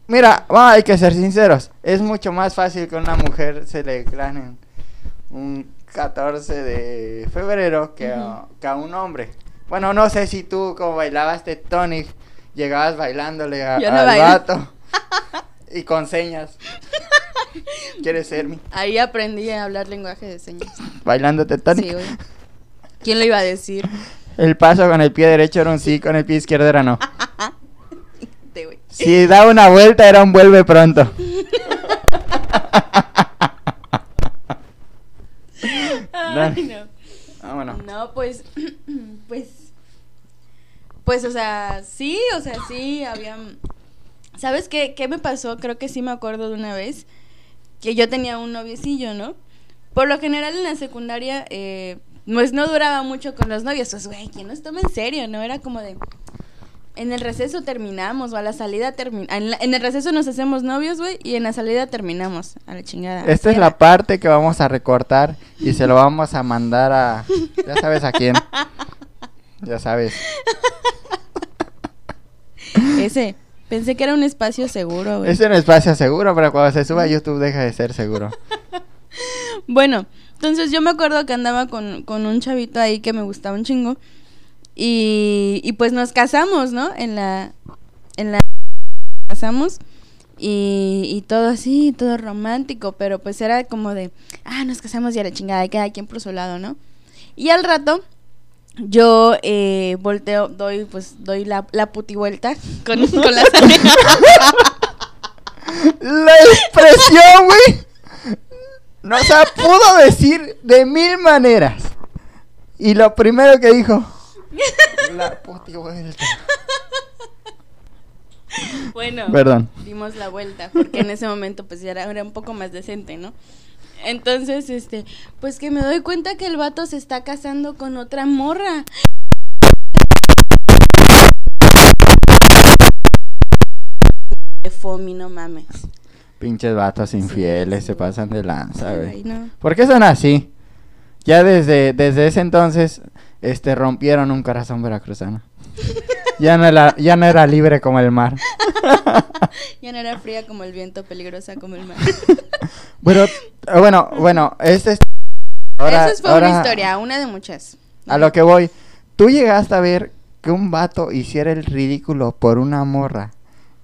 Mira, va, hay que ser sinceros. Es mucho más fácil que una mujer se le declaren un 14 de febrero que, a, que a un hombre. Bueno, no sé si tú, como bailabas Tectonic, llegabas bailándole a- no al bailo. vato [LAUGHS] y con señas. ¿Quieres ser mi? Ahí aprendí a hablar lenguaje de señas. Bailando Tectonic. Sí, güey. ¿Quién lo iba a decir? El paso con el pie derecho era un sí, con el pie izquierdo era no. [LAUGHS] Si da una vuelta era un vuelve pronto. [LAUGHS] Ay, no. Bueno. No, pues, [CLEARS THROAT] pues, pues, o sea, sí, o sea, sí, había, ¿sabes qué, qué me pasó? Creo que sí me acuerdo de una vez que yo tenía un noviecillo, ¿no? Por lo general en la secundaria, eh, pues no duraba mucho con los novios, pues, güey, ¿quién nos toma en serio, no? Era como de, en el receso terminamos, o a la salida terminamos, en, el receso nos hacemos novios, güey, y en la salida terminamos, a la chingada. Esta es la parte que vamos a recortar y se lo vamos a mandar a... Ya sabes a quién. [LAUGHS] Ya sabes. Ese, pensé que era un espacio seguro, güey. Es un espacio seguro, pero cuando se suba a YouTube deja de ser seguro. [LAUGHS] Bueno, entonces yo me acuerdo que andaba con, con un chavito ahí que me gustaba un chingo. Y, y pues nos casamos, ¿no? En la. En la. Casamos. Y, y todo así, todo romántico. Pero pues era como de. Ah, nos casamos y a la chingada, y cada quien por su lado, ¿no? Y al rato. Yo eh, volteo, doy, pues, doy la, la puti vuelta [LAUGHS] con, [LAUGHS] con las La expresión, güey. No se pudo decir de mil maneras. Y lo primero que dijo. La puti vuelta. Bueno. Perdón. dimos la vuelta, porque en ese momento pues ya era, era un poco más decente, ¿no? Entonces, este, pues que me doy cuenta que el vato se está casando con otra morra. De Fomi, no mames. Pinches vatos infieles sí. se pasan de lanza, güey. No. ¿Por qué son así? Ya desde, desde ese entonces, este, rompieron un corazón veracruzano. Ya, no era, ya no era libre como el mar. Ya no era fría como el viento, peligrosa como el mar. Bueno, bueno, bueno, este es... ahora- Esa fue ahora, una historia, una de muchas. A lo que voy. ¿Tú llegaste a ver que un vato hiciera el ridículo por una morra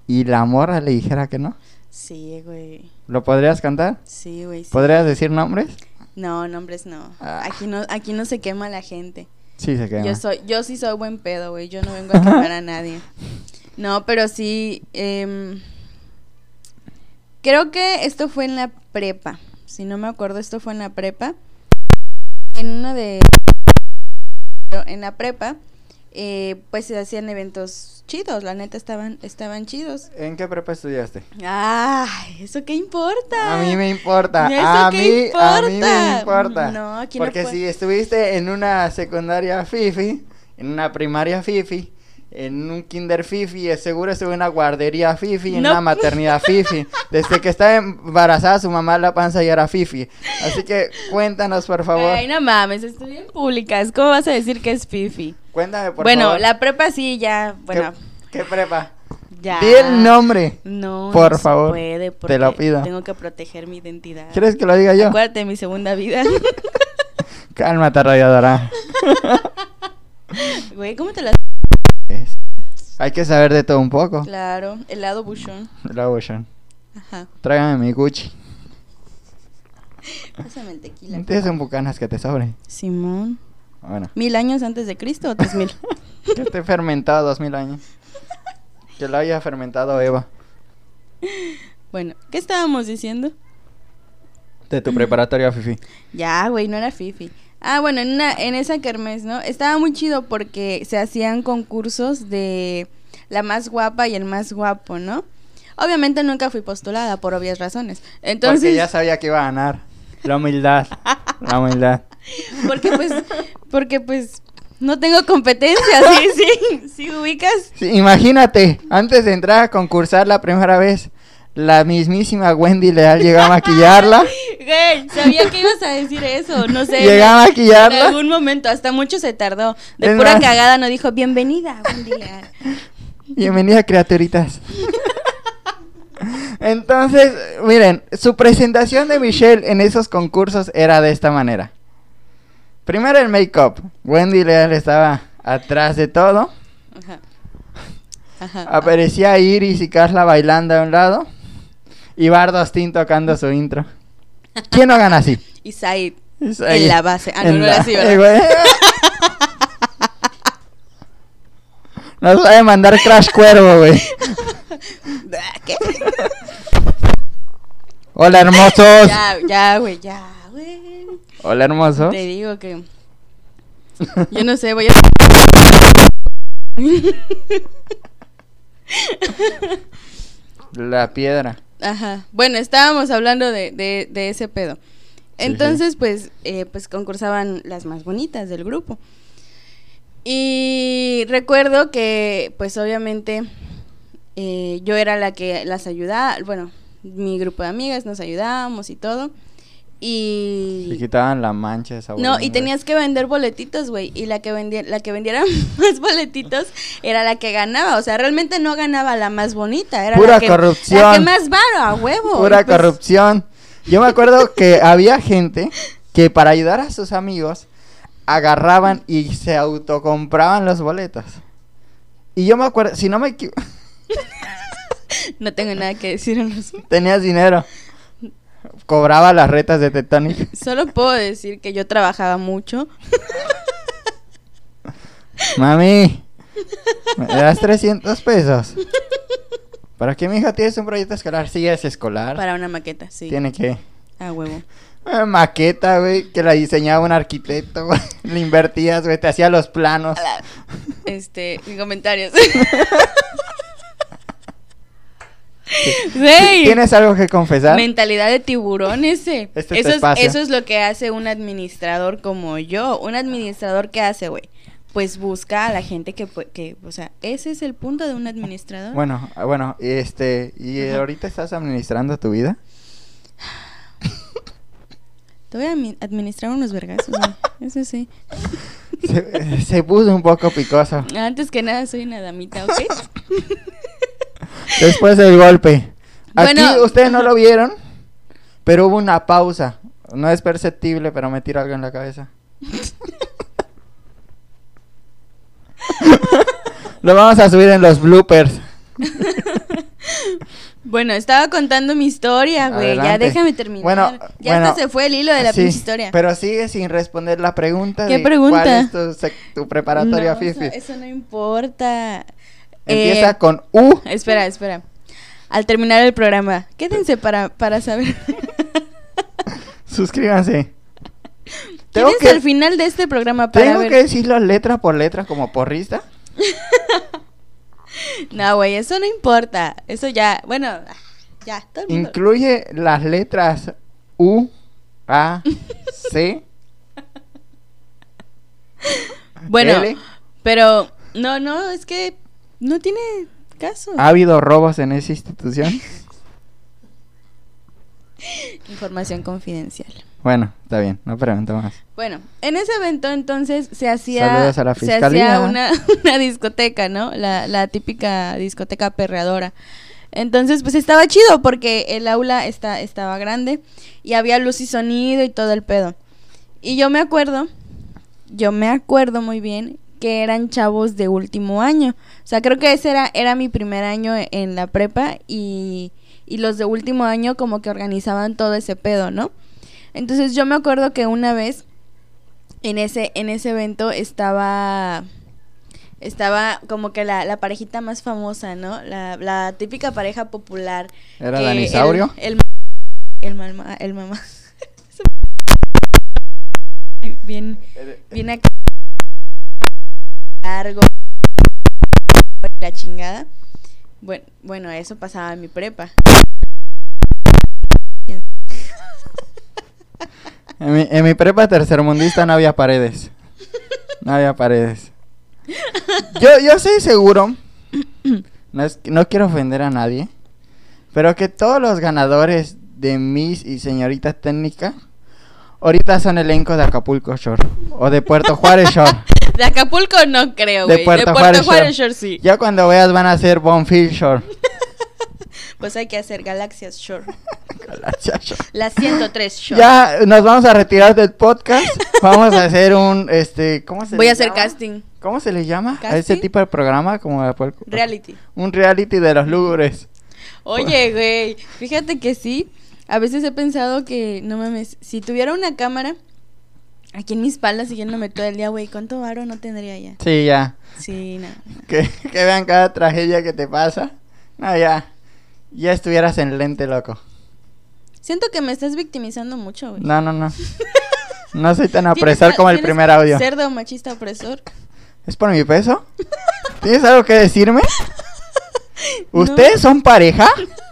y la morra le dijera que no? Sí, güey. ¿Lo podrías cantar? Sí, güey. sí. ¿Podrías decir nombres? No, nombres no. Ah. Aquí no. Aquí no se quema la gente. Sí, se quema. Yo soy, yo sí soy buen pedo, güey. Yo no vengo a quemar a nadie. [LAUGHS] No, pero sí. em, creo que esto fue en la prepa. Si no me acuerdo, esto fue en la prepa. En una de. En la prepa, eh, pues se hacían eventos chidos. La neta estaban, estaban chidos. ¿En qué prepa estudiaste? Ay, ¿eso qué importa? A mí me importa. ¿Eso A qué mí, a mí me importa? No, aquí Porque si estuviste en una secundaria fifi, en una primaria fifi, en un kinder fifi, seguro estuve en una guardería fifi, en No. una maternidad fifi. Desde que estaba embarazada su mamá la panza ya era fifi. Así que cuéntanos, por favor. Ay, no mames, estudié en públicas. ¿Cómo vas a decir que es fifi? Cuéntame, por bueno, favor. la prepa sí, ya, ¿Qué- bueno, ¿Qué, prepa? ya. Di el nombre. No, Por no se favor, puede te lo pido. Tengo que proteger mi identidad. ¿Quieres que lo diga yo? Acuérdate de mi segunda vida. [LAUGHS] Cálmate, rayadora. [LAUGHS] Güey, ¿cómo te la... Hay que saber de todo un poco. Claro, helado buchón. La Ocean. Ajá. Tráigame mi Gucci. [LAUGHS] Pásame el tequila. Tienes un bucanas que te sobre. Simón. Bueno, ¿Mil años antes de Cristo o tres mil? [LAUGHS] que esté fermentado dos mil años. Que lo haya fermentado Eva. bueno, ¿qué estábamos diciendo? De tu preparatoria, Fifi. Ya, güey, no era Fifi. Ah, bueno, en, una, en esa kermés, ¿no? Estaba muy chido porque se hacían concursos de la más guapa y el más guapo, ¿no? Obviamente nunca fui postulada por obvias razones. Entonces, Porque ya sabía que iba a ganar. La humildad. La humildad. [LAUGHS] porque pues, porque pues no tengo competencia, sí, sí, sí ubicas. Sí, imagínate, antes de entrar a concursar la primera vez, la mismísima Wendy Leal llegó a maquillarla. [LAUGHS] Güey, sabía que ibas a decir eso, no sé. Llegué a En maquillarla. algún momento, hasta mucho se tardó. De Es pura más- cagada no dijo, bienvenida, buen día. [LAUGHS] Bienvenida, criaturitas. [LAUGHS] Entonces, miren, su presentación de Michelle en esos concursos era de esta manera. Primero el make-up. Wendy Leal estaba atrás de todo. Ajá. Ajá. Aparecía Iris y Carla bailando a un lado. Y Bardo Austin tocando su intro. ¿Quién no gana así? [LAUGHS] Y Said en la base. Ah, no, no la- era así, ¿verdad? [LAUGHS] Nos va a mandar Crash Cuervo, güey. [LAUGHS] ¿Qué? Hola, hermosos. Ya, ya, güey, ya, güey. Hola, hermosos. Te digo que. Yo no sé, voy a. La piedra. Ajá. Bueno, estábamos hablando de, de, de ese pedo. sí. Entonces, pues, eh, pues concursaban las más bonitas del grupo. Y recuerdo que, pues, obviamente, eh, yo era la que las ayudaba. Bueno, mi grupo de amigas nos ayudábamos y todo. Y. quitaban la mancha esa No, y tenías que vender boletitos, güey. Y la que vendía, la que vendiera [LAUGHS] más boletitos era la que ganaba. O sea, realmente no ganaba la más bonita. Era Pura la que, corrupción. La que más varo, a huevo. Pura pues, corrupción. Yo me acuerdo que [LAUGHS] había gente que para ayudar a sus amigos agarraban y se autocompraban los boletos. Y yo me acuerdo, si no me [LAUGHS] No tengo nada que decir en los... tenías dinero. Cobraba las retas de Tectonic. [LAUGHS] Solo puedo decir que yo trabajaba mucho. Mami, me das 300 pesos. ¿Para qué, mija, tienes un proyecto escolar? Sí, es escolar. Para una maqueta, sí. Tiene que... A huevo. Eh, maqueta, güey, que la diseñaba un arquitecto, güey. [LAUGHS] Le invertías, güey, te hacía los planos. Este, comentarios. [LAUGHS] Güey, ¿Tienes algo que confesar? Mentalidad de tiburón ese. Este eso, es, eso es lo que hace un administrador como yo. Un administrador que hace, güey. pues busca a la gente que, que, o sea, ese es el punto de un administrador. Bueno, ah, bueno, este, ¿y Ajá. ahorita estás administrando tu vida? Te voy a admi- administrar unos vergazos, güey. Eso sí. Se, se puso un poco picoso. Antes que nada, soy una damita, ¿ok? [LAUGHS] Después del golpe. Aquí Bueno. ustedes no lo vieron, pero hubo una pausa. No es perceptible, pero me tiro algo en la cabeza. [LAUGHS] lo vamos a subir en los bloopers. [LAUGHS] Bueno, estaba contando mi historia, güey. Ya déjame terminar. Bueno, ya bueno, hasta se fue el hilo de la Sí, historia. Pero sigue sin responder la pregunta. ¿Qué de pregunta? ¿Cuál es tu, preparatoria No, eso, eso no importa. Empieza Eh, con U. Espera, espera. Al terminar el programa, quédense para, para saber. [LAUGHS] Suscríbanse. [LAUGHS] Tengo Quédense que, al final de este programa para tengo ver. que decirlo letra por letra como porrista. [LAUGHS] No, güey, eso no importa. Eso ya, bueno, ya, todo el mundo. Incluye las letras U, A, C. Bueno, L. pero no, no, es que no tiene caso. ¿Ha habido robos en esa institución? [LAUGHS] Información confidencial. Bueno, está bien, no pregunto más. Bueno, en ese evento entonces se hacía, Saludos a la se hacía una, [LAUGHS] una discoteca, ¿no? La, la típica discoteca perreadora. Entonces, pues estaba chido porque el aula está, estaba grande y había luz y sonido y todo el pedo. Y yo me acuerdo, yo me acuerdo muy bien que eran chavos de último año. O sea, creo que ese era, era mi primer año en la prepa y, y los de último año como que organizaban todo ese pedo, ¿no? Entonces yo me acuerdo que una vez en ese, en ese evento estaba estaba como que la, la parejita más famosa, ¿no? La, la típica pareja popular. ¿Era Danisaurio? El, el, el mamá, el mamá. [LAUGHS] bien, bien acá, largo, la chingada. Bueno, bueno, eso pasaba en mi prepa. En mi, prepa tercermundista no había paredes. No había paredes. Yo, yo seguro, no, es, no quiero ofender a nadie, pero que todos los ganadores de Miss y Señorita Técnica ahorita son elenco de Acapulco Shore o de Puerto Juárez Shore. De Acapulco no creo, güey. De Puerto Puerto, Juárez Juárez, Shore. Shore sí. Ya cuando veas van a ser Bonfield Shore. [LAUGHS] Pues hay que hacer Galaxias Shore. [LAUGHS] Galaxia Shore. La 103 Shore. Ya nos vamos a retirar del podcast. Vamos a hacer un, este, ¿cómo se Voy le a hacer llama? casting. ¿Cómo se le llama a ese ¿Casting? tipo de programa? Como de puerco- Reality. Un reality de los lúgubres. Oye, güey, fíjate que sí. A veces he pensado que, no mames, si tuviera una cámara aquí en mi espalda siguiéndome todo el día, güey, ¿cuánto varo no tendría ya? Sí, ya. Sí, no. Que, que vean cada tragedia que te pasa. No, ya. Ya estuvieras en lente, loco. Siento que me estás victimizando mucho, güey. No, no, no. No soy tan [LAUGHS] ¿Tienes opresor como el primer audio. Cerdo machista opresor. ¿Es por mi peso? ¿Tienes algo que decirme? [LAUGHS] ¿Ustedes son pareja? [LAUGHS]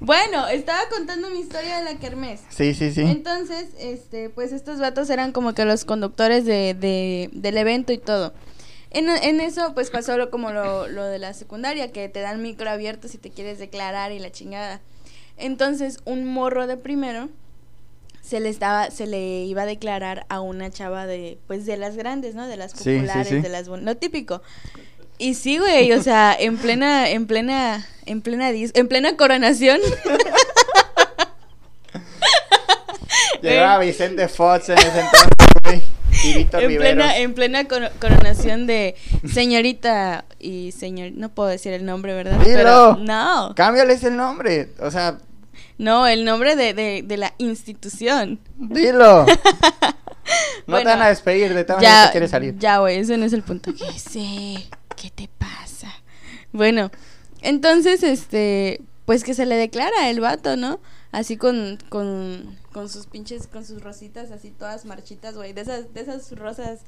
Bueno, estaba contando mi historia de la kermés. Sí, sí, sí. Entonces, este, pues estos vatos eran como que los conductores de, de- del evento y todo. En, en eso, pues pasó lo, como lo, lo de la secundaria, que te dan micro abierto si te quieres declarar y la chingada. Entonces, un morro de primero se le estaba, se le iba a declarar a una chava de, pues de las grandes, ¿no? De las Sí, sí, populares, sí. de las lo típico. Y sí, güey, o sea, en plena, en plena, en plena dis- en plena coronación. [LAUGHS] Llegaba Vicente Fox en ese entonces, güey. Y Víctor en plena, en plena coro- coronación de señorita y señor, no puedo decir el nombre, ¿verdad? Dilo. Pero no, Cámbiales el nombre. O sea, no, el nombre de, de, de la institución. dilo. [LAUGHS] No Bueno, te van a despedir de todas maneras Ya, te quieres salir. ya, güey, ese no es el punto. ¿Qué sé? ¿Qué te pasa? Bueno, entonces, este, pues que se le declara el vato, ¿no? Así con, con, con sus pinches, con sus rositas así todas marchitas, güey, de esas, de esas rosas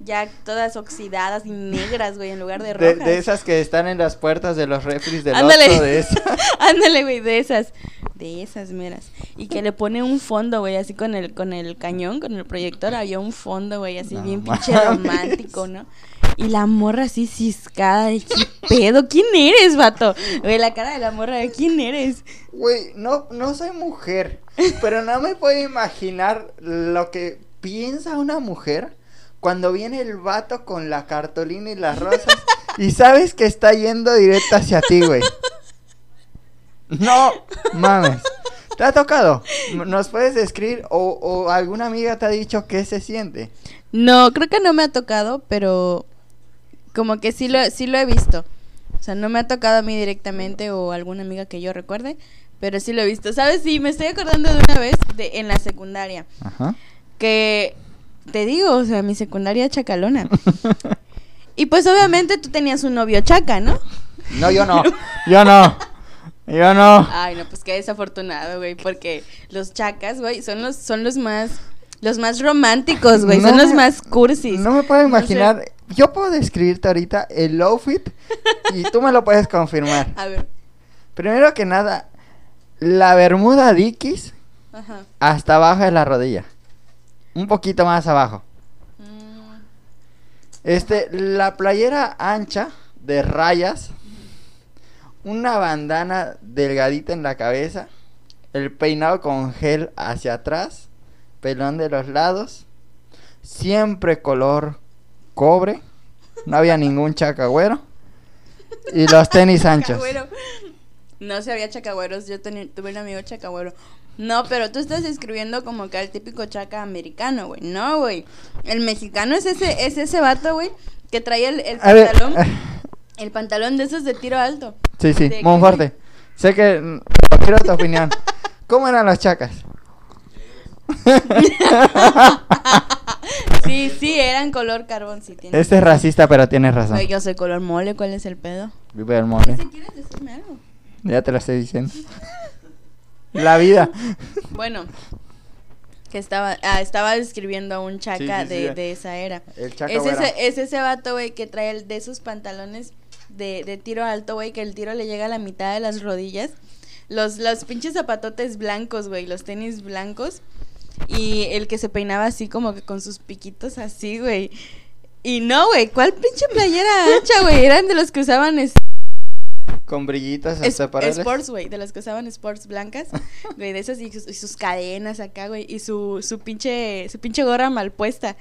ya todas oxidadas y negras, güey, en lugar de rojas. de esas que están en las puertas de los refris del Ándale. De esas. [LAUGHS] Ándale, güey, de esas. De esas meras. Y que le pone un fondo, güey, así con el, con el cañón, con el proyector, había un fondo, güey, así No bien [LAUGHS] pinche mames. romántico, ¿no? Y la morra así ciscada, de, ¿qué pedo? ¿Quién eres, vato? Güey, la cara de la morra, ¿quién eres? Güey, no, no soy mujer, pero no me puedo imaginar lo que piensa una mujer cuando viene el vato con la cartolina y las rosas y sabes que está yendo directo hacia ti, güey. No, mames. ¿Te ha tocado? ¿Nos puedes describir o, o alguna amiga te ha dicho qué se siente? No, creo que no me ha tocado, pero como que sí lo, sí lo he visto. O sea, no me ha tocado a mí directamente o alguna amiga que yo recuerde, pero sí lo he visto. ¿Sabes? Sí, me estoy acordando de una vez de, en la secundaria. Ajá. Que te digo, o sea, mi secundaria chacalona. [LAUGHS] Y pues obviamente tú tenías un novio chaca, ¿no? No, yo no. [LAUGHS] Yo no. Yo no. Ay, no, pues qué desafortunado, güey, porque los chacas, güey, son los son los más los más románticos, güey, No son los más cursis. No me puedo sé. Yo puedo describirte ahorita el outfit y tú me lo puedes confirmar. A ver. Primero que nada, la bermuda Dickies Ajá. hasta abajo de la rodilla. Un poquito más abajo. Mm, Este, la playera ancha de rayas. Una bandana delgadita en la cabeza. El peinado con gel hacia atrás. Pelón de los lados. Siempre color cobre. No había ningún chacagüero. Y los tenis [LAUGHS] anchos. Chacagüero. No se había chacagüeros, yo tuve un amigo chacagüero. No, pero tú estás escribiendo como que al típico chaca americano, güey. No, güey. El mexicano es ese, es ese vato, güey, que trae el, el A ver, pantalón, el pantalón de esos de tiro alto. sí, sí, ¿De qué, Monforte. Sé que mm, quiero tu opinión. ¿Cómo eran los chacas? [LAUGHS] [LAUGHS] [LAUGHS] Sí, sí, eran color carbón, sí tienes. Este es racista, pero tienes razón. Güey, yo soy color mole, ¿cuál es el pedo? Vive el mole. Si quieres decirme algo. Ya te lo estoy diciendo. La vida. [LAUGHS] Bueno, que estaba, ah, estaba describiendo a un chaca Sí, sí, de, sí. de esa era. El chaca Es ese, es ese vato, güey, que trae el, de esos pantalones de, de tiro alto, güey, que el tiro le llega a la mitad de las rodillas. Los, los pinches zapatotes blancos, güey, los tenis blancos. Y el que se peinaba así como que con sus piquitos así, güey. Y no, güey, ¿cuál pinche playera ancha, güey? Eran de los que usaban es- Con brillitos es- hasta para sports, güey, de los que usaban sports blancas, [LAUGHS] güey, de esas y sus, y sus cadenas acá, güey, y su, su pinche, su pinche gorra mal puesta.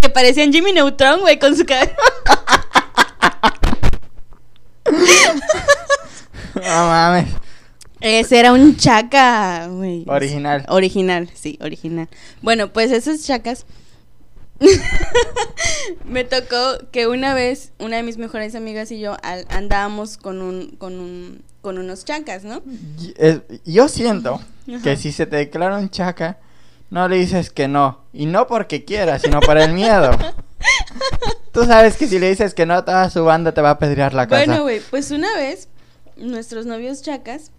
Que parecían Jimmy Neutron, güey, con su cabeza. [LAUGHS] No mames. Ese era un chaca, güey. Original. Original, sí, original. Bueno, pues esos chacas. [LAUGHS] Me tocó que una vez una de mis mejores amigas y yo al- andábamos con un, con un, con unos chacas, ¿no? Es- Yo siento Ajá. que si se te declara un chaca, no le dices que no. Y no porque quieras, sino por el miedo. [LAUGHS] Tú sabes que si le dices que no, toda su banda te va a pedrear la casa. Bueno, güey, pues una vez nuestros novios chacas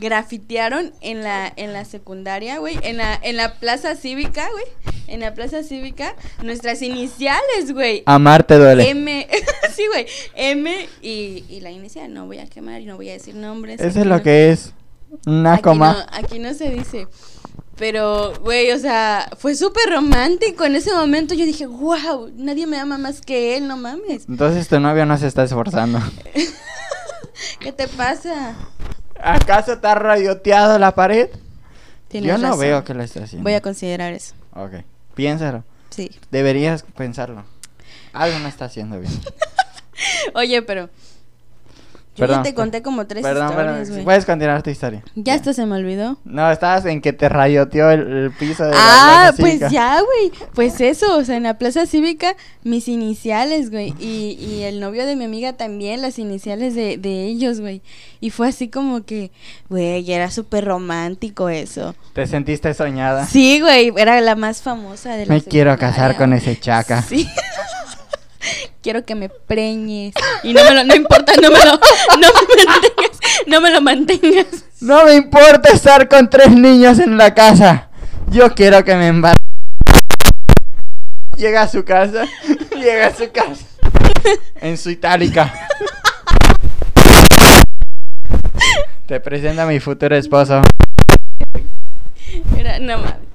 grafitearon en la en la secundaria, güey, en la en la plaza cívica, güey, en la plaza cívica nuestras iniciales, güey. Amar te duele. M, [LAUGHS] sí, güey, M y, y la inicial, no voy a quemar y no voy a decir nombres. Eso es lo no- que es. Una aquí coma. no, aquí no se dice. Pero, güey, o sea, fue súper romántico. En ese momento yo dije, wow, nadie me ama más que él, no mames. Entonces tu novio no se está esforzando. [LAUGHS] ¿Qué te pasa? ¿Acaso ha radioteado la pared? Tienes Yo no razón. veo que lo esté haciendo. Voy a considerar eso. Ok. Piénsalo. Sí. Deberías pensarlo. Algo no está haciendo bien. [LAUGHS] Oye, pero. Yo Perdón, ya te conté como tres Perdón, historias, perdón. güey. Puedes continuar tu historia. Ya hasta se me olvidó. No, estabas en que te radioteó el, el piso de la Ah, plaza pues cívica. ya, güey. Pues eso, o sea, en la plaza cívica, mis iniciales, güey. Y, y el novio de mi amiga también, las iniciales de, de ellos, güey. Y fue así como que, güey, era súper romántico eso. Te sentiste soñada. Sí, güey, era la más famosa de la Me quiero casar con ese chaca. Sí. [LAUGHS] Quiero que me preñes. Y no me lo, no importa, no me lo, no me mantengas, no me lo mantengas. No me importa estar con tres niños en la casa. Yo quiero que me embarque. llega a su casa, [LAUGHS] llega a su casa, en su itálica. Te presenta a mi futuro esposo. Era, no mames.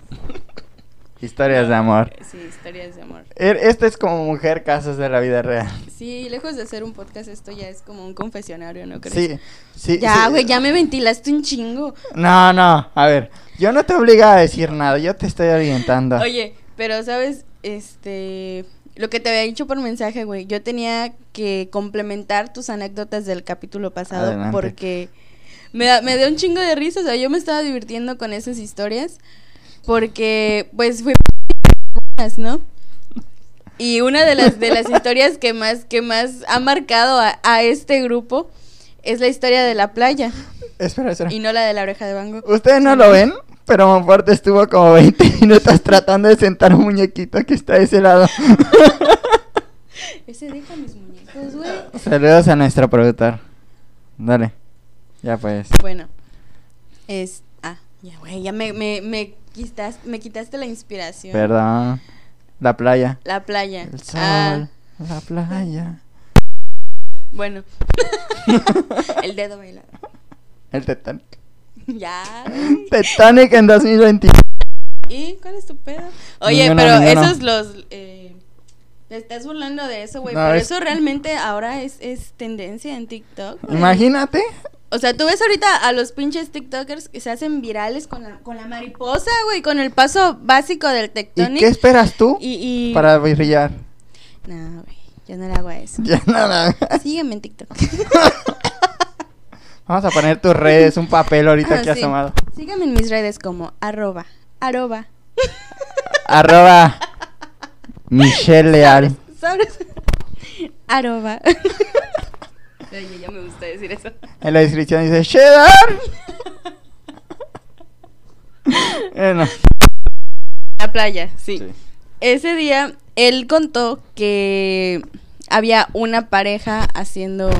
Historias de amor. Sí, historias de amor. Er- Este es como mujer casos de la vida real. Sí, lejos de ser un podcast, esto ya es como un confesionario, ¿no crees? Sí, sí. Ya, sí. güey, ya me ventilaste un chingo. No, no, a ver, yo no te obligo a decir nada, yo te estoy orientando. Oye, pero sabes, este, lo que te había dicho por mensaje, güey, yo tenía que complementar tus anécdotas del capítulo pasado Adelante. porque me, da- me dio un chingo de risa, o sea, yo me estaba divirtiendo con esas historias porque, pues, fue ¿no? Y una de las de las [LAUGHS] historias que más que más ha marcado a, a este grupo es la historia de la playa Espera, espera. y no la de la oreja de Bango. Ustedes no lo ven, pero Monforte estuvo como 20 [LAUGHS] minutos tratando de sentar un muñequito que está de ese lado. [LAUGHS] Ese deja mis muñecos, güey. Saludos a nuestro productor. Dale. Ya pues. Bueno, es. Ya, güey, ya me, me, me, quitas- me quitaste la inspiración. Perdón. La playa. La playa. El sol. Ah, La playa. bueno. [LAUGHS] El dedo bailado. El Titanic. [LAUGHS] ya. güey. Titanic en 2021. ¿Y cuál es tu pedo? Oye, pero esos los. Eh, te estás burlando de eso, güey. Pero es- eso realmente ahora es, es tendencia en TikTok. güey. Imagínate. O sea, tú ves ahorita a los pinches TikTokers que se hacen virales con la, con la mariposa, güey, con el paso básico del ¿Y tectonic. qué esperas tú Y, y... para brillar? No, güey, yo no le hago a eso. [LAUGHS] Ya nada. Sígueme en TikTok. [LAUGHS] Vamos a poner tus redes, un papel ahorita Ah, aquí sí. asomado. Sígueme en mis redes como arroba, arroba. [LAUGHS] Arroba Michelle Leal. ¿Sabes? arroba. Me gusta decir eso. En la descripción dice Cheddar. [LAUGHS] Bueno, La playa, sí. sí. Ese día él contó que había una pareja haciendo,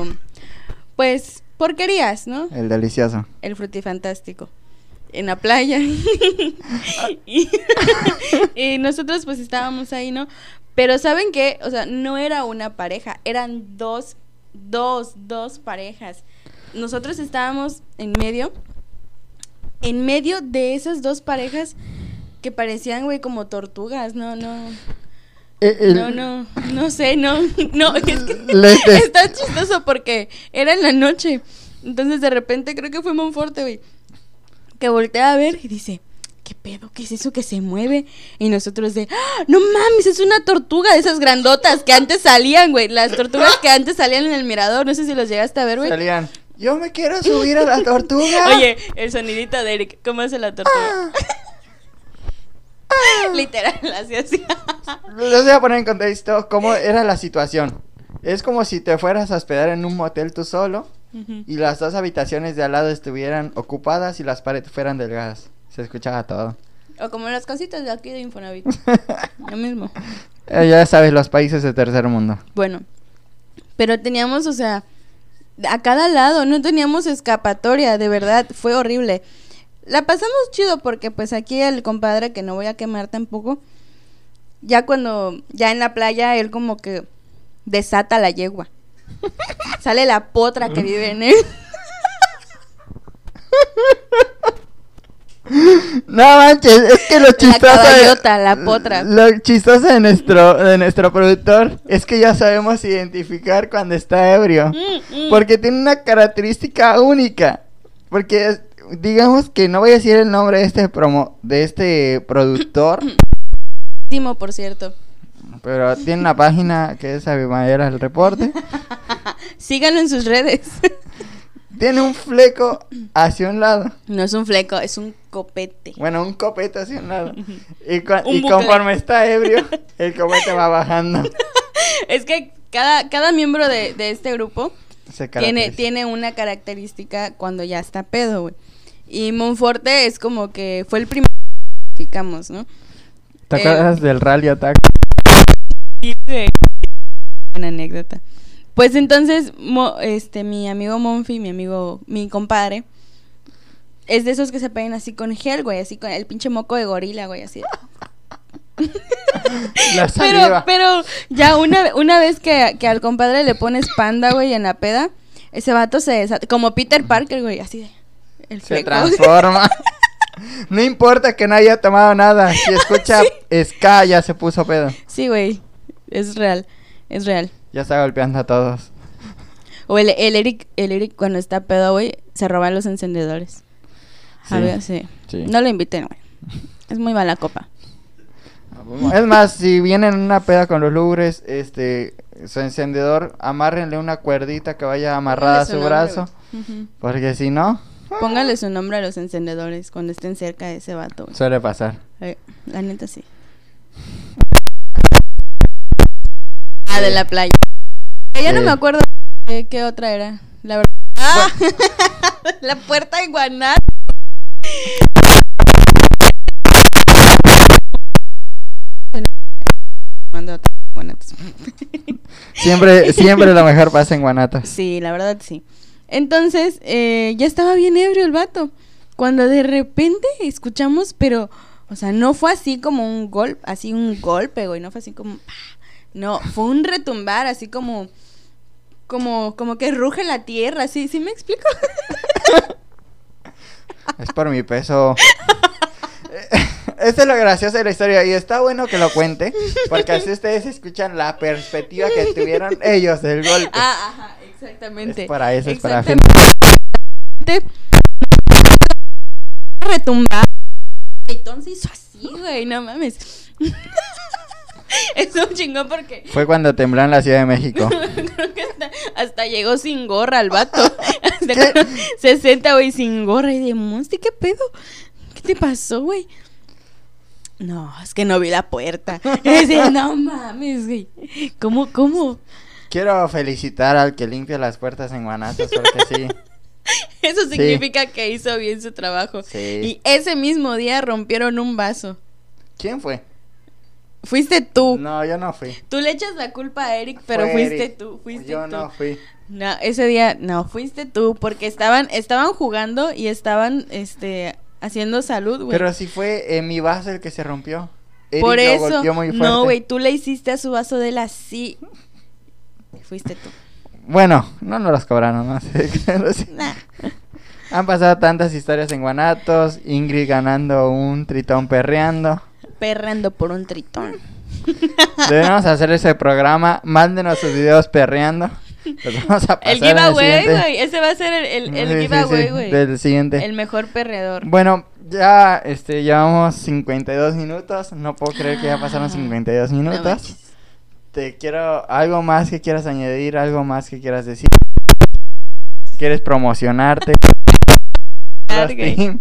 pues, porquerías, ¿no? El delicioso. El frutifantástico. En la playa. [LAUGHS] y, [LAUGHS] y nosotros pues estábamos ahí, ¿no? Pero ¿saben qué? O sea, no era una pareja, eran dos, dos, dos parejas. Nosotros estábamos en medio, en medio de esas dos parejas que parecían, güey, como tortugas, no, no. Eh, el- No, no, no sé, no, [LAUGHS] no, es que [LAUGHS] está chistoso porque era en la noche. Entonces de repente creo que fue Monforte, güey, que voltea a ver y dice, ¿qué pedo? ¿Qué es eso que se mueve? Y nosotros de, ¡Ah! no mames, es una tortuga de esas grandotas que antes salían, güey, las tortugas que antes salían en el mirador, no sé si los llegaste a ver, güey. Salían. Yo me quiero subir a la tortuga. [LAUGHS] Oye, el sonidito de Eric, ¿cómo hace la tortuga? [LAUGHS] Literal, así así. Les voy a poner en contexto cómo era la situación. Es como si te fueras a hospedar en un motel tú solo y las dos habitaciones de al lado estuvieran ocupadas y las paredes fueran delgadas. Se escuchaba todo. O como las cositas de aquí de Infonavit. [LAUGHS] Lo mismo. Eh, ya sabes, los países de tercer mundo. Bueno, pero teníamos, o sea, a cada lado, no teníamos escapatoria, de verdad, fue horrible. La pasamos chido porque pues aquí el compadre, que no voy a quemar tampoco, ya cuando, ya en la playa, él como que desata la yegua. [LAUGHS] Sale la potra que vive en él. [LAUGHS] [LAUGHS] No manches, es que lo chistoso. de- caballota, la potra. Lo chistoso de nuestro, de nuestro productor es que ya sabemos identificar cuando está ebrio. Mm, mm. Porque tiene una característica única. Porque digamos que no voy a decir el nombre de este promo, de este productor, [COUGHS] Timo, por cierto. pero tiene una [LAUGHS] página que es Abimael el reporte. [LAUGHS] Síganlo en sus redes. Tiene un fleco hacia un lado. no es un fleco, es un copete. Bueno, un copete hacia un lado. [LAUGHS] Y, Un conforme está ebrio, [LAUGHS] el copete va bajando. [LAUGHS] Es que cada, cada miembro de, de este grupo tiene, tiene una característica cuando ya está pedo, güey. Y Monforte es como que fue el primero que identificamos, ¿no? ¿Te eh, acuerdas del rally attack? Una anécdota. Pues entonces, mo- este, mi amigo Monfi, mi amigo, mi compadre, es de esos que se pegan así con gel, güey, así con el pinche moco de gorila, güey, así. La Pero, pero ya una, una vez que, que al compadre le pones panda, güey, en la peda, ese vato se desata. Como Peter Parker, güey, así de. El Se fleco. transforma. [LAUGHS] No importa que no haya tomado nada. Si escucha [LAUGHS] ska, ya se puso pedo. Sí, güey. Es real. Es real. Ya está golpeando a todos. O el, el Eric, el Eric cuando está pedo, güey, se roba los encendedores. A Sí. ver, sí. Sí. No lo inviten, güey. Es muy mala copa. Es más, si vienen en una peda con los lugres, este, su encendedor, amárrenle una cuerdita que vaya amarrada a su nombre, brazo. Porque si no, Póngale su nombre a los encendedores cuando estén cerca de ese vato, güey. suele pasar. Eh, La neta sí. Ah, de la playa. Ya no me acuerdo de qué otra era. La verdad. Ah, [LAUGHS] la puerta de Guaná. [LAUGHS] Siempre, siempre lo mejor pasa en Guanatos. Sí, la verdad sí. Entonces, eh, ya estaba bien ebrio el vato. Cuando de repente escuchamos, pero, o sea, no fue así como un golpe, así un golpe, güey, no fue así como, ¡pah! No, fue un retumbar, así como, como, como que ruge la tierra, ¿sí, sí me explico? [LAUGHS] Es por mi peso. [LAUGHS] Esa es lo gracioso de la historia y está bueno que lo cuente porque así ustedes escuchan la perspectiva que tuvieron ellos del golpe. ah, ajá, exactamente. Es para eso, es para Exactamente. Retumbar. Entonces hizo así, güey, no mames. [LAUGHS] [LAUGHS] es un chingón porque Fue cuando tembló en la Ciudad de México. [LAUGHS] Creo que hasta, hasta llegó sin gorra el vato. [LAUGHS] Se sienta, güey, sin gorra. Y de Monster, ¿qué pedo? ¿Qué te pasó, güey? No, es que no vi la puerta. Y decía, no mames, güey. ¿Cómo, cómo? Quiero felicitar al que limpia las puertas en Guanatos porque sí. Eso Sí. significa que hizo bien su trabajo. Sí. Y ese mismo día rompieron un vaso. ¿Quién fue? Fuiste tú. No, yo no fui. Tú le echas la culpa a Eric, pero Fue fuiste Eric. tú. Fuiste Yo tú. no fui. No, ese día no, fuiste tú, porque estaban, estaban jugando y estaban, este, haciendo salud, güey. Pero si fue mi vaso el que se rompió. Eric Por eso, muy no, güey, tú le hiciste a su vaso de la así. Fuiste tú. Bueno, no nos las cobraron, no sé. no sé. Nah. Han pasado tantas historias en Guanatos. Ingrid ganando un tritón perreando. Perrando por un tritón. Debemos hacer ese programa. Mándenos sus videos perreando. Los vamos a pasar El giveaway, güey. Ese va a ser el, el, el Sí, sí, giveaway, sí, güey. Del siguiente. El mejor perreador. Bueno, ya este, llevamos 52 minutos. No puedo creer que ya pasaron Ah, 52 no minutos. Te quiero algo más que quieras añadir, algo más que quieras decir. ¿Quieres promocionarte? [LAUGHS]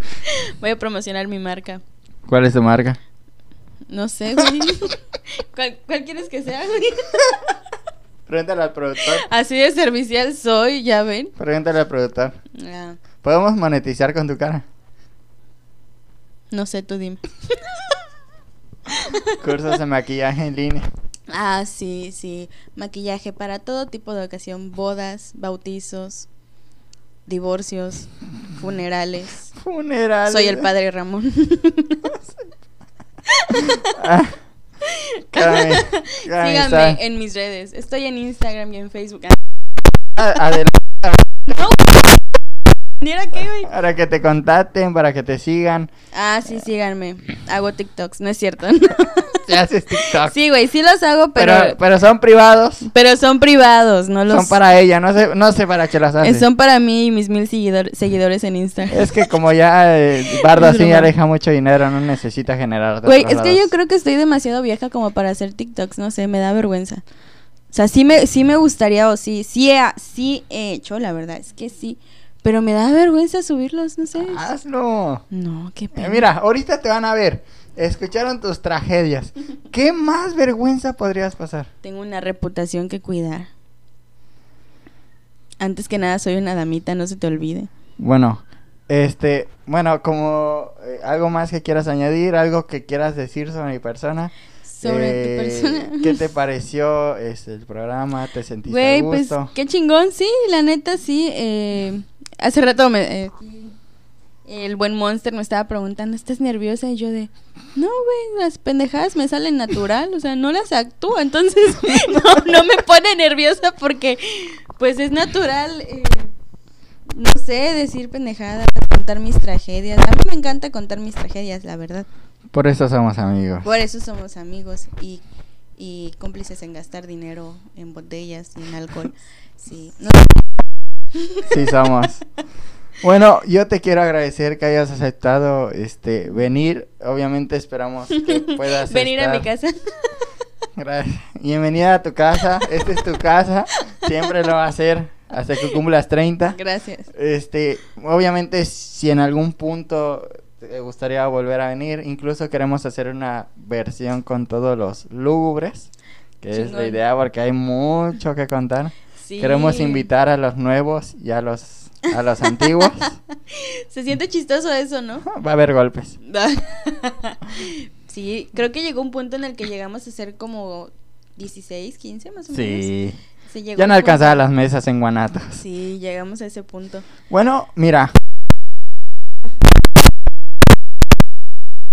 Voy a promocionar mi marca. ¿Cuál es tu marca? No sé, güey. [LAUGHS] ¿Cuál, cuál quieres que sea, güey? [LAUGHS] Pregúntale al productor. Así de servicial soy, ya ven. Pregúntale al productor. Ah, ¿Podemos monetizar con tu cara? no sé, tú dime. [LAUGHS] Cursos de maquillaje en línea. Ah, sí, sí. Maquillaje para todo tipo de ocasión. Bodas, bautizos, divorcios, funerales. Funeral. Soy el padre Ramón. Ah, Síganme en mis redes. Estoy en Instagram y en Facebook. Ah, Adelante. No, ¿Mira qué, güey? Para que te contacten, para que te sigan. Ah, sí, síganme. Hago TikToks, no es cierto. [LAUGHS] Si haces TikTok. sí, güey, sí los hago, pero, pero, pero son privados. pero son privados, no los... Son para ella. No sé, no sé para qué las Eh, haces. Son para mí y mis mil seguidor- seguidores en Instagram. Es que como ya eh, Bardo [LAUGHS] así ya deja mucho dinero, no necesita generar. Güey, es que yo creo que estoy demasiado vieja como para hacer TikToks, no sé, me da vergüenza. O sea, sí me, sí me gustaría o sí, sí he, sí he hecho, la verdad, es que sí. Pero me da vergüenza subirlos, no sé. Hazlo. No, qué Eh, pena. mira, ahorita te van a ver. Escucharon tus tragedias. [LAUGHS] ¿Qué más vergüenza podrías pasar? Tengo una reputación que cuidar. Antes que nada, soy una damita, no se te olvide. Bueno, este, bueno, como eh, algo más que quieras añadir, algo que quieras decir sobre mi persona. Sobre Eh, tu persona. ¿Qué te [LAUGHS] pareció este, el programa? ¿Te sentiste Güey, pues qué chingón, sí, la neta sí. eh, hace rato me, eh, el buen Monster me estaba preguntando, ¿estás nerviosa? Y yo de, No, güey, las pendejadas me salen natural, o sea, no las actúo, entonces [LAUGHS] no, no me pone nerviosa porque pues es natural, eh, no sé, decir pendejadas, contar mis tragedias. A mí me encanta contar mis tragedias, la verdad. Por eso somos amigos. Por eso somos amigos y, y cómplices en gastar dinero en botellas y en alcohol. Sí, no, Sí somos. Bueno, yo te quiero agradecer que hayas aceptado este venir. Obviamente esperamos que [LAUGHS] puedas venir a mi casa. Gracias. Bienvenida a tu casa. Esta es tu casa. Siempre lo va a hacer hasta que cumplas 30. Gracias. Este, obviamente si en algún punto te gustaría volver a venir, incluso queremos hacer una versión con todos los lúgubres, que es la idea porque hay mucho que contar. Sí. Queremos invitar a los nuevos y a los a los antiguos. [LAUGHS] Se siente chistoso eso, ¿no? Va a haber golpes. [LAUGHS] sí, creo que llegó un punto en el que llegamos a ser como 16, 15 más o menos. Sí. Ya no alcanzaba punto. las mesas en Guanatos. Sí, llegamos a ese punto. Bueno, mira.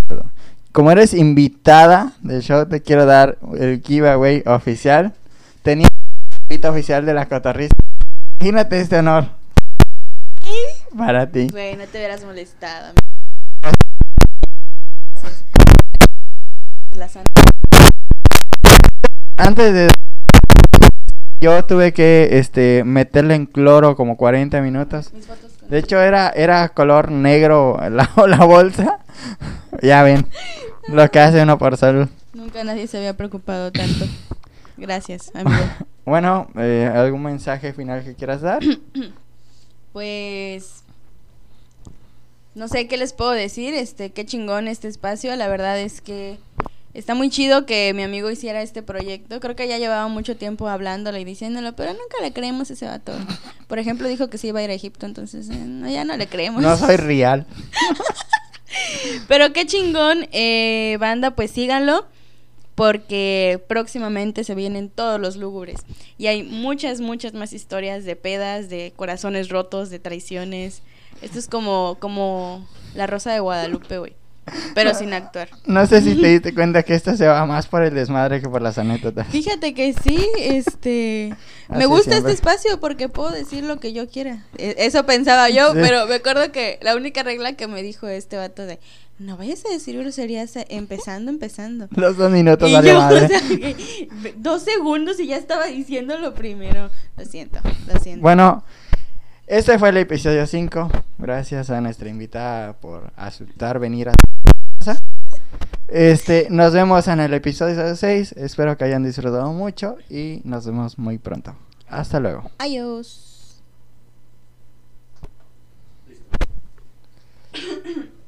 Perdón. Como eres invitada del show, te quiero dar el giveaway oficial. Tenía invito oficial de la cotorrista. Imagínate este honor. Para ti. Güey, no te hubieras molestado. La santa. Antes de... Yo tuve que este, meterle en cloro como 40 minutos. De hecho, era, era color negro la, [LAUGHS] la bolsa. ya ven, lo que hace uno por salud. Nunca nadie se había preocupado tanto. Gracias, amigo. [LAUGHS] Bueno, eh, ¿algún mensaje final que quieras dar? [COUGHS] Pues no sé qué les puedo decir, este qué chingón este espacio, la verdad es que está muy chido que mi amigo hiciera este proyecto. Creo que ya llevaba mucho tiempo hablándolo y diciéndolo, pero nunca le creemos a ese vato. Por ejemplo, dijo que se iba a ir a Egipto, entonces eh, no, ya no le creemos. No soy real. [LAUGHS] Pero qué chingón, eh, banda, pues síganlo. Porque próximamente se vienen todos los lúgubres. Y hay muchas, muchas más historias de pedas, de corazones rotos, de traiciones. Esto es como, como la Rosa de Guadalupe, güey. Pero sin actuar. No sé si te diste cuenta que esto se va más por el desmadre que por las anécdotas. Fíjate que sí, este... Me gusta siempre. este espacio porque puedo decir lo que yo quiera. E- Eso pensaba yo, Sí. pero me acuerdo que la única regla que me dijo este vato de no vayas a decir groserías eh, empezando, empezando. [LAUGHS] Dos minutos, dale madre. Dos segundos y ya estaba diciendo lo primero. Lo siento, lo siento. Bueno, este fue el episodio 5. Gracias a nuestra invitada por aceptar venir a casa. Este, nos vemos en el episodio 6. Espero que hayan disfrutado mucho y nos vemos muy pronto. Hasta luego. Adiós. [COUGHS]